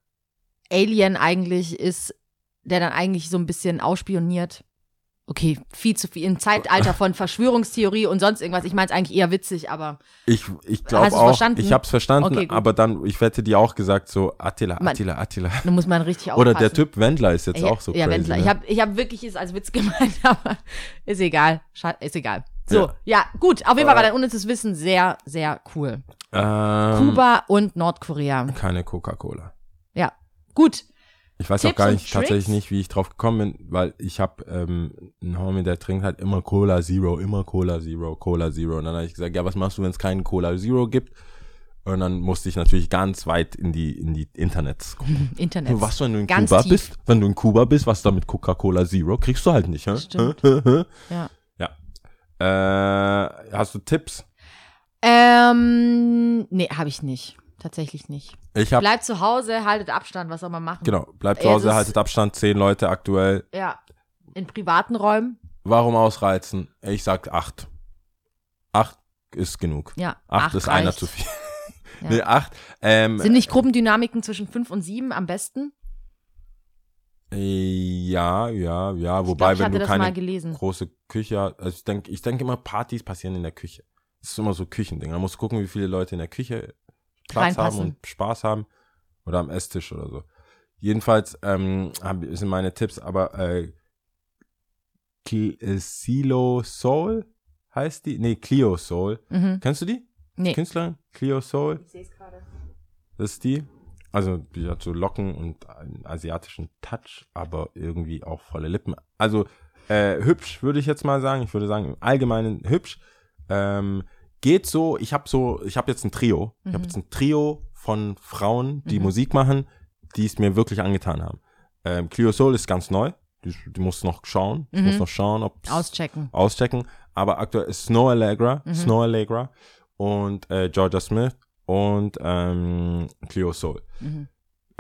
Alien eigentlich ist, der dann eigentlich so ein bisschen ausspioniert. Okay, viel zu viel. Im Zeitalter von Verschwörungstheorie und sonst irgendwas. Ich meine es eigentlich eher witzig, aber Ich, ich glaube auch, verstanden? ich hab's verstanden, Okay, aber dann, ich wette dir auch gesagt, so Attila, Man- Attila, Attila. da muss man richtig Oder aufpassen. der Typ Wendler ist jetzt ja, auch so ja, crazy. Wendler. ne? Ich habe ich hab wirklich es als Witz gemeint, aber ist egal. Ist egal. So, Ja. ja, gut. Auf jeden Fall war Äh. dein unnützes Wissen sehr, sehr cool. ähm, Kuba und Nordkorea. Keine Coca-Cola. Ja, gut. Ich weiß auch Tipps gar und nicht, tatsächlich nicht, wie ich drauf gekommen bin, weil ich habe ähm, einen Homie, der trinkt halt immer Cola Zero, immer Cola Zero, Cola Zero. Und dann habe ich gesagt, ja, was machst du, wenn es keinen Cola Zero gibt? Und dann musste ich natürlich ganz weit in die, in die Internets gucken. Internet. Du, was, wenn du in Ganz Kuba tief. bist? Wenn du in Kuba bist, was da mit Coca-Cola Zero? Kriegst du halt nicht, hä? Stimmt. Ja. ja. Äh, hast du Tipps? Ähm, nee, habe ich nicht. Tatsächlich nicht. Ich habe, Bleibt zu Hause, haltet Abstand, was soll man machen? genau, bleibt zu Hause, haltet Abstand, zehn Leute aktuell. Ja. In privaten Räumen, Warum ausreizen? Ich sag acht. Acht ist genug. ja. Acht, ist einer reicht. zu viel. Ja. Nee, acht. Ähm, Sind nicht Gruppendynamiken zwischen fünf und sieben am besten? äh, ja, ja, ja. Wobei, glaub, ich wenn du das keine mal gelesen. große Küche hast, also ich denke ich denk immer, Partys passieren in der Küche. Das ist immer so Küchending. Musst du gucken, wie viele Leute in der Küche Platz haben Reinpassen. und Spaß haben. Oder am Esstisch oder so. Jedenfalls ähm, sind meine Tipps, aber äh, äh, Silo Soul heißt die? Nee, Clio Soul. Mhm. Kennst du die? Nee. Künstlerin? Clio Soul? Ich sehe es gerade. Das ist die. Also, die hat so Locken und einen asiatischen Touch, aber irgendwie auch volle Lippen. Also, äh, hübsch, würde ich jetzt mal sagen. Ich würde sagen, im Allgemeinen hübsch. Ähm, geht so, ich habe so, ich habe jetzt ein Trio. Ich habe jetzt ein Trio von Frauen, die Musik machen, die es mir wirklich angetan haben. Ähm, Clio Soul ist ganz neu. Die, die muss noch schauen. Ich muss noch schauen, ob Auschecken. auschecken. Aber aktuell ist Snow Allegra, Snow Allegra und äh, Georgia Smith und ähm, Cleo Soul.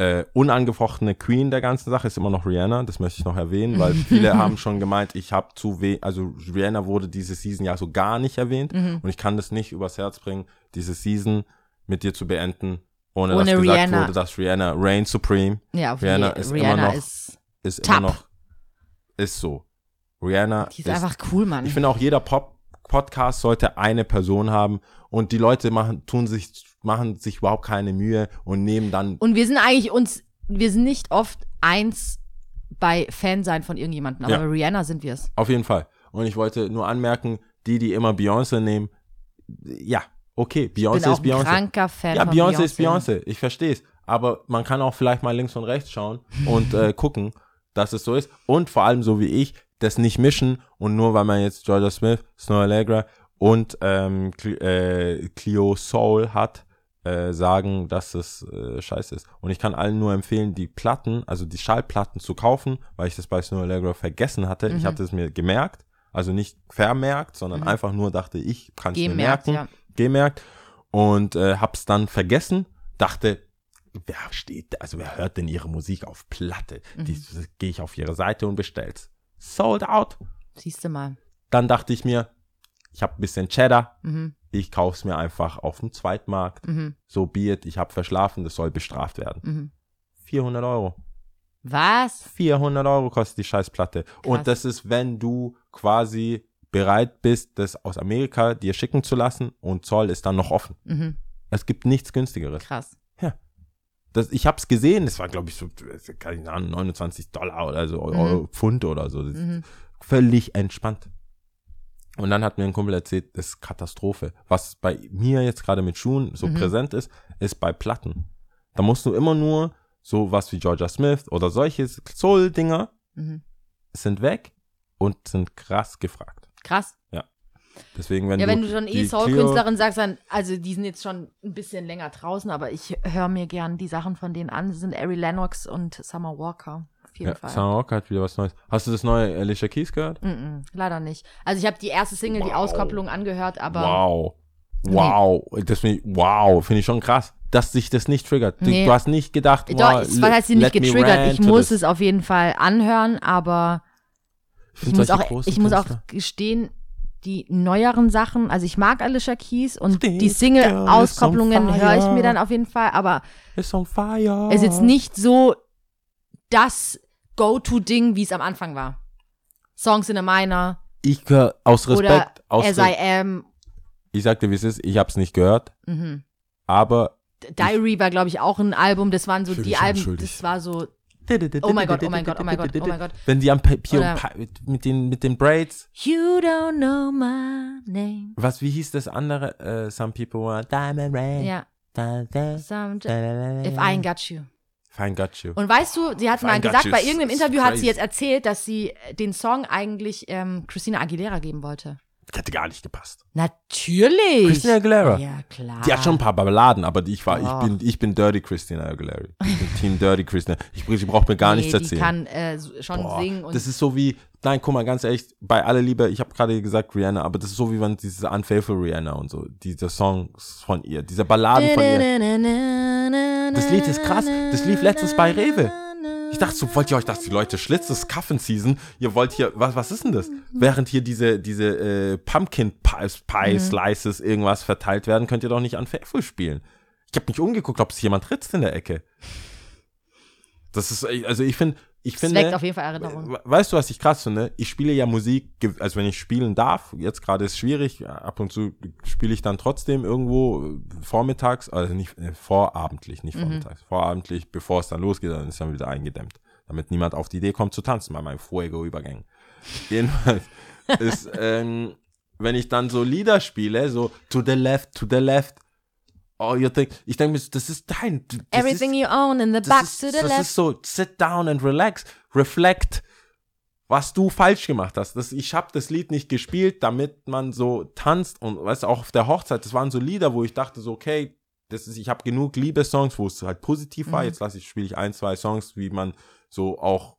Äh, unangefochtene Queen der ganzen Sache ist immer noch Rihanna, das möchte ich noch erwähnen, weil viele haben schon gemeint, ich habe zu weh, also Rihanna wurde diese Season ja so gar nicht erwähnt und ich kann das nicht übers Herz bringen, diese Season mit dir zu beenden, ohne, Ohne dass gesagt Rihanna. wurde, dass Rihanna reign supreme Ja, auf Rihanna ist Rihanna immer noch- ist, ist immer noch, ist so. Rihanna die ist einfach cool, Mann. ich finde auch jeder Pop Podcast sollte eine Person haben und die Leute machen, tun sich, machen sich überhaupt keine Mühe und nehmen dann, Und wir sind eigentlich uns, wir sind nicht oft eins bei Fan sein von irgendjemandem, aber Ja. bei Rihanna sind wir es. auf jeden Fall. Und ich wollte nur anmerken, die, die immer Beyoncé nehmen, ja, okay, Beyoncé ist Beyoncé. kranker Fan Ja, Beyoncé ist Beyoncé, ich verstehe es. Aber man kann auch vielleicht mal links und rechts schauen und äh, gucken, dass es so ist. Und vor allem so wie ich, das nicht mischen und nur weil man jetzt Georgia Smith, Snow Allegra und ähm, Cle äh, Clio Soul hat, äh, sagen, dass es äh, scheiße ist. Und ich kann allen nur empfehlen, die Platten, also die Schallplatten zu kaufen, weil ich das bei Snow Allegra vergessen hatte. Mhm. Ich hatte es mir gemerkt, also nicht vermerkt, sondern einfach nur dachte ich, kann es mir Gemerkt, merken ja. gemerkt und äh, hab's dann vergessen, dachte, wer steht, also wer hört denn ihre Musik auf Platte? Die gehe ich auf ihre Seite und bestell's. Sold out. Siehst du mal. Dann dachte ich mir, ich habe ein bisschen Cheddar, Mhm. Ich kauf's mir einfach auf dem Zweitmarkt. Mhm. So be it, ich habe verschlafen, das soll bestraft werden. Mhm. 400 Euro. Was? 400 Euro kostet die Scheißplatte. Und das ist, wenn du quasi bereit bist, das aus Amerika dir schicken zu lassen und Zoll ist dann noch offen. Mhm. Es gibt nichts günstigeres. Krass. Das, ich habe es gesehen, das war, glaube ich, so, keine Ahnung, 29 Dollar oder so, Euro, Pfund oder so. Mhm. Völlig entspannt. Und dann hat mir ein Kumpel erzählt, das ist Katastrophe. Was bei mir jetzt gerade mit Schuhen so Mhm. präsent ist, ist bei Platten. Da musst du immer nur so was wie Georgia Smith oder solche Soul-Dinger Mhm. sind weg und sind krass gefragt. Krass. Deswegen, wenn ja, du wenn du schon eh Soul-Künstlerin sagst, dann, also die sind jetzt schon ein bisschen länger draußen, aber ich höre mir gern die Sachen von denen an. Das sind Ari Lennox und Summer Walker. Auf jeden Ja, Fall. Summer Walker hat wieder was Neues. Hast du das neue Alicia Keys gehört? Mm-mm, leider nicht. Also ich habe die erste Single, die Wow. Auskopplung angehört, aber Wow. Wow. Das find ich, wow, finde ich schon krass, dass sich das nicht triggert. Du, Nee. du hast nicht gedacht, Doch, wow, es war heißt sie nicht getriggert. Ich muss es auf jeden Fall anhören, aber Ich ich muss auch, ich muss auch gestehen, die neueren Sachen, also ich mag Alicia Keys und This die Single-Auskopplungen höre ich mir dann auf jeden Fall, aber It's on fire. es ist jetzt nicht so das Go-To-Ding, wie es am Anfang war. Songs in a Minor Ich höre aus oder Respekt, aus As I Am. ich sagte, wie es ist, ich habe es nicht gehört, Mhm. aber Diary war, glaube ich, auch ein Album. Das waren so die Alben, das war so, Oh mein Gott, oh mein Gott, oh mein Gott, oh mein Gott. Wenn die am Papier Oder- Pa- mit den mit den Braids, You don't know my name. was wie hieß das andere? Äh, some people want diamond ring. Ja, da, If I Ain't Got You. Fine got you. Und weißt du, sie hat Fine mal gesagt, bei irgendeinem Interview hat sie jetzt erzählt, dass sie den Song eigentlich ähm, Christina Aguilera geben wollte. Das hätte gar nicht gepasst. Natürlich. Christina Aguilera. Ja, klar. Die hat schon ein paar Balladen, aber die, ich war, Oh. ich bin, ich bin Dirty Christina Aguilera. Ich bin Team Dirty Christina. Ich, ich brauche mir gar nee, nichts Die erzählen. kann äh, schon Boah, singen und das ist so wie, nein, guck mal, ganz ehrlich, bei aller Liebe, ich habe gerade gesagt Rihanna, aber das ist so wie wenn diese Unfaithful Rihanna und so, diese Songs von ihr, diese Balladen von ihr. Das Lied ist krass. Das lief letztens bei Rewe. Ich dachte so, wollt ihr euch das, die Leute schlitzt, das ist Kaffen-Season, ihr wollt hier, was, was ist denn das? Während hier diese, diese äh, Pumpkin Pie, Pie Slices irgendwas verteilt werden, könnt ihr doch nicht Unfaithful spielen. Ich habe mich umgeguckt, ob es jemand ritzt in der Ecke. Das ist, also ich finde, ich Es finde, weckt auf jeden Fall Erinnerungen. We- Weißt du, was ich krass finde? Ich spiele ja Musik, also wenn ich spielen darf, jetzt gerade ist schwierig, ab und zu spiele ich dann trotzdem irgendwo äh, vormittags, also nicht äh, vorabendlich, nicht vormittags, vorabendlich, bevor es dann losgeht, dann ist dann wieder eingedämmt, damit niemand auf die Idee kommt zu tanzen bei meinen Fuego-Übergängen. Jedenfalls ist, ähm, wenn ich dann so Lieder spiele, so to the left, to the left, oh, you think, ich denke mir, das ist dein, das Everything ist, you own in the das back ist, to the das left. ist so, sit down and relax, reflect, was du falsch gemacht hast. Das, ich habe das Lied nicht gespielt, damit man so tanzt und weißt auch auf der Hochzeit, das waren so Lieder, wo ich dachte so, okay, das ist, ich habe genug Liebessongs, wo es halt positiv war. Mhm. Jetzt lasse ich, spiele ich ein, zwei Songs, wie man so auch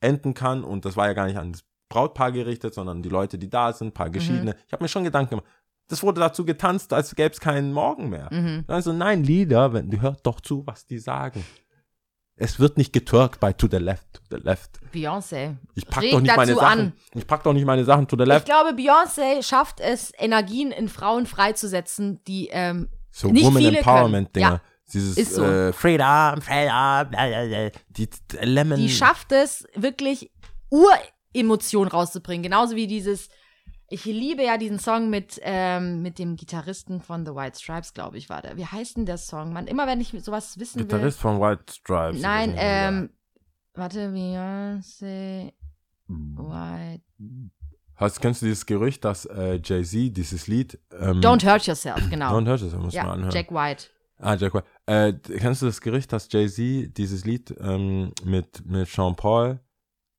enden kann und das war ja gar nicht an das Brautpaar gerichtet, sondern die Leute, die da sind, ein paar Geschiedene. Ich habe mir schon Gedanken gemacht. Das wurde dazu getanzt, als gäbe es keinen Morgen mehr. Mhm. Also nein, Lieder, wenn du hört doch zu, was die sagen. Es wird nicht getwerkt bei To the Left, To the Left. Beyoncé. Ich pack Reg doch nicht meine Sachen. an. Ich pack doch nicht meine Sachen To the Ich Left. glaube, Beyoncé schafft es, Energien in Frauen freizusetzen, die ähm, So nicht Woman viele Empowerment können. Dinger. Ja, Dieses ist so. äh, Freedom, Freedom, blablabla. die die Lemon. die schafft es, wirklich Uremotionen rauszubringen. Genauso wie dieses, ich liebe ja diesen Song mit, ähm, mit dem Gitarristen von The White Stripes, glaube ich, war der. Wie heißt denn der Song? Man, immer wenn ich sowas wissen Gitarrist von White Stripes. will. Nein, ähm, warte, Beyoncé, White. Hast, kennst du dieses Gerücht, dass äh, Jay-Z dieses Lied ähm, Don't Hurt Yourself, genau. Don't Hurt Yourself, muss man ja, anhören. Jack White. Ah, Jack White. Äh, kennst du das Gerücht, dass Jay-Z dieses Lied ähm, mit, mit Sean Paul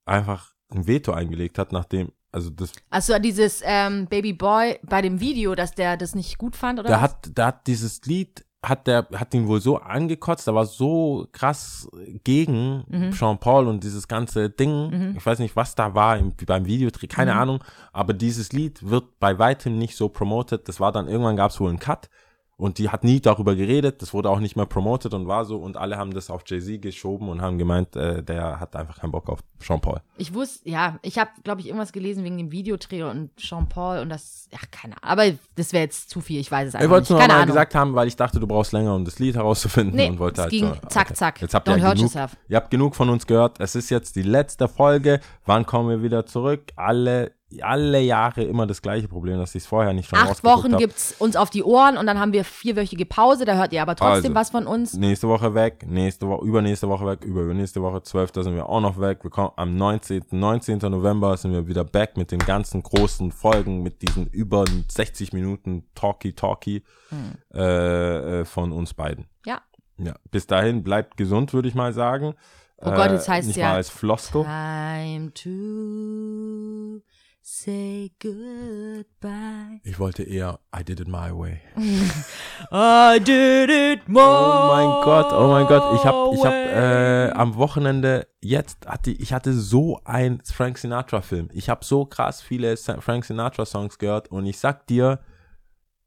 einfach ein Veto eingelegt hat, nachdem, also das, Also dieses ähm, Baby Boy bei dem Video, dass der das nicht gut fand, oder der was? hat, der hat dieses Lied, hat der, hat ihn wohl so angekotzt, der war so krass gegen Mhm. Sean Paul und dieses ganze Ding. Ich weiß nicht, was da war im, beim Videodreh, keine Mhm. Ahnung, aber dieses Lied wird bei weitem nicht so promoted. Das war dann, irgendwann gab es wohl einen Cut. Und die hat nie darüber geredet, das wurde auch nicht mehr promoted und war so und alle haben das auf Jay-Z geschoben und haben gemeint, äh, der hat einfach keinen Bock auf Sean Paul. Ich wusste, ja, ich habe, glaube ich, irgendwas gelesen wegen dem Videodreh und Jean Paul und das, ja, keine Ahnung. Aber das wäre jetzt zu viel, ich weiß es Ich einfach wollte nicht. es nur Keine mal Ahnung. gesagt haben, weil ich dachte, du brauchst länger, um das Lied herauszufinden Nee, und wollte es halt ging so, zack, zack. Jetzt habt Don't ihr hurt genug, yourself. ihr habt genug von uns gehört. Es ist jetzt die letzte Folge. Wann kommen wir wieder zurück? Alle, alle Jahre immer das gleiche Problem, dass ich es vorher nicht schon Acht Wochen hab. gibt's uns auf die Ohren und dann haben wir vierwöchige Pause, da hört ihr aber trotzdem Also. was von uns. Nächste Woche weg, nächste Woche, übernächste Woche weg, über übernächste Woche, 12. sind wir auch noch weg. Wir kommen am 19. 19. November sind wir wieder back mit den ganzen großen Folgen, mit diesen über 60 Minuten Talkie Talkie äh, äh, von uns beiden. Hm. Ja. Ja, bis dahin bleibt gesund, würde ich mal sagen. Äh, Oh Gott, jetzt heißt's nicht ja- mal als Floskel. Time to say goodbye. Ich wollte eher I did it my way. I did it my Oh mein Gott, oh mein Gott. Ich habe ich hab, äh, am Wochenende jetzt hatte ich hatte so ein Frank Sinatra Film. Ich habe so krass viele Frank Sinatra Songs gehört und ich sag dir,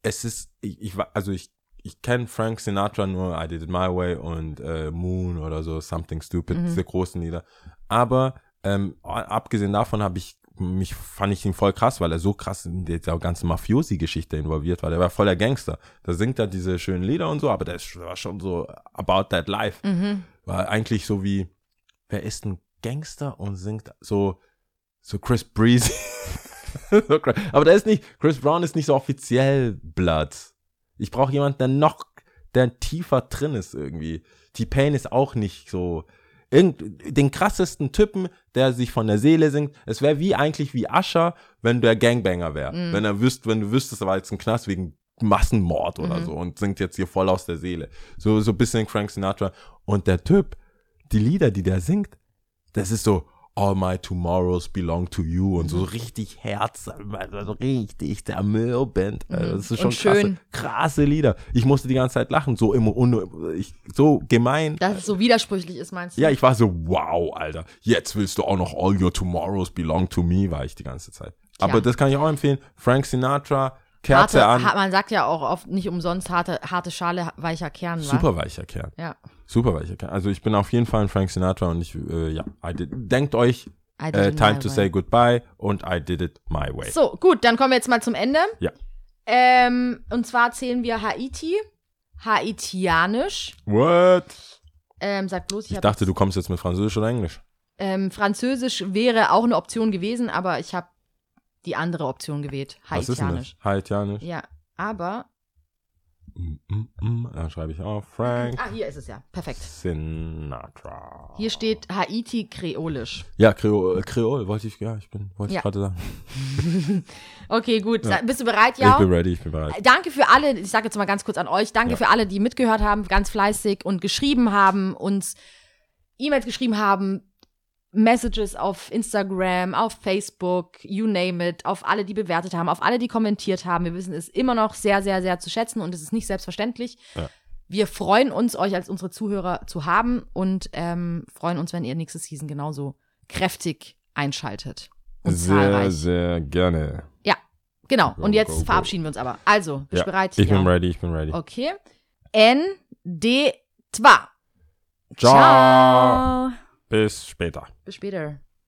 es ist ich, ich also ich ich kenne Frank Sinatra nur I Did It My Way und äh, Moon oder so Something Stupid, diese großen Lieder. Aber ähm, abgesehen davon habe ich mich fand ich ihn voll krass, weil er so krass in dieser ganzen Mafiosi-Geschichte involviert war. Der war voll der Gangster. Da singt er diese schönen Lieder und so, aber der war schon so about that life. War eigentlich so wie, wer ist ein Gangster und singt so, so Chris Breezy. Aber der ist nicht, Chris Brown ist nicht so offiziell Blood. Ich brauche jemanden, der noch, der tiefer drin ist irgendwie. T-Pain ist auch nicht so, irgend, den krassesten Typen, der sich von der Seele singt. Es wäre wie eigentlich wie Ascher, wenn der Gangbanger wäre. Wenn er wüsst, wenn du wüsstest, er war jetzt ein Knast wegen Massenmord oder so und singt jetzt hier voll aus der Seele. So, so ein bisschen Frank Sinatra. Und der Typ die Lieder, die der singt, das ist so, All my tomorrows belong to you und Mhm. so richtig Herz, also richtig der Müllband. Also das ist schon schön. krasse, krasse Lieder. Ich musste die ganze Zeit lachen, so immer ich, so gemein. Dass es so widersprüchlich ist, meinst du? Ja, ich war so, wow, Alter, jetzt willst du auch noch All Your Tomorrows Belong to Me, war ich die ganze Zeit. Aber das kann ich auch empfehlen. Frank Sinatra, Kerze harte, an, man sagt ja auch oft nicht umsonst harte, harte Schale, weicher Kern. super weicher Kern. Ja. Super weicher Kern. Also ich bin auf jeden Fall ein Frank Sinatra und ich, äh, ja, I did, denkt euch, äh, Time to way. say goodbye und I did it my way. So, gut, dann kommen wir jetzt mal zum Ende. Ja. Ähm, und zwar zählen wir Haiti, Haitianisch. What? Ähm, sag bloß, ich, Ich dachte, du kommst jetzt mit Französisch oder Englisch. Ähm, Französisch wäre auch eine Option gewesen, aber ich habe die andere Option gewählt. Was ist denn Haitianisch. das? Haitianisch. Ja, aber. Mm, mm, mm. Dann schreibe ich auf Frank Ah, hier ist es ja. Perfekt. Sinatra. Hier steht Haiti Kreolisch. Ja, Kreol, äh, Kreol wollte ich, ja, ich bin, wollte Ja. ich gerade sagen. Okay, gut. Sa- Bist du bereit, Ich ja? bin ready, ich bin bereit. Danke für alle, ich sage jetzt mal ganz kurz an euch, danke Ja. für alle, die mitgehört haben, ganz fleißig und geschrieben haben, uns E-Mails geschrieben haben, Messages auf Instagram, auf Facebook, you name it, auf alle, die bewertet haben, auf alle, die kommentiert haben. Wir wissen es immer noch sehr, sehr, sehr zu schätzen und es ist nicht selbstverständlich. Ja. Wir freuen uns, euch als unsere Zuhörer zu haben und ähm, freuen uns, wenn ihr nächste Season genauso kräftig einschaltet. Sehr, zahlreich. sehr gerne. Ja, genau. Go, und jetzt go, go. verabschieden wir uns aber. Also, bist Ja, du bereit? Ich Ja. bin ready, ich bin ready. Okay. N, D, 2. Ciao. Bis später. Bis später.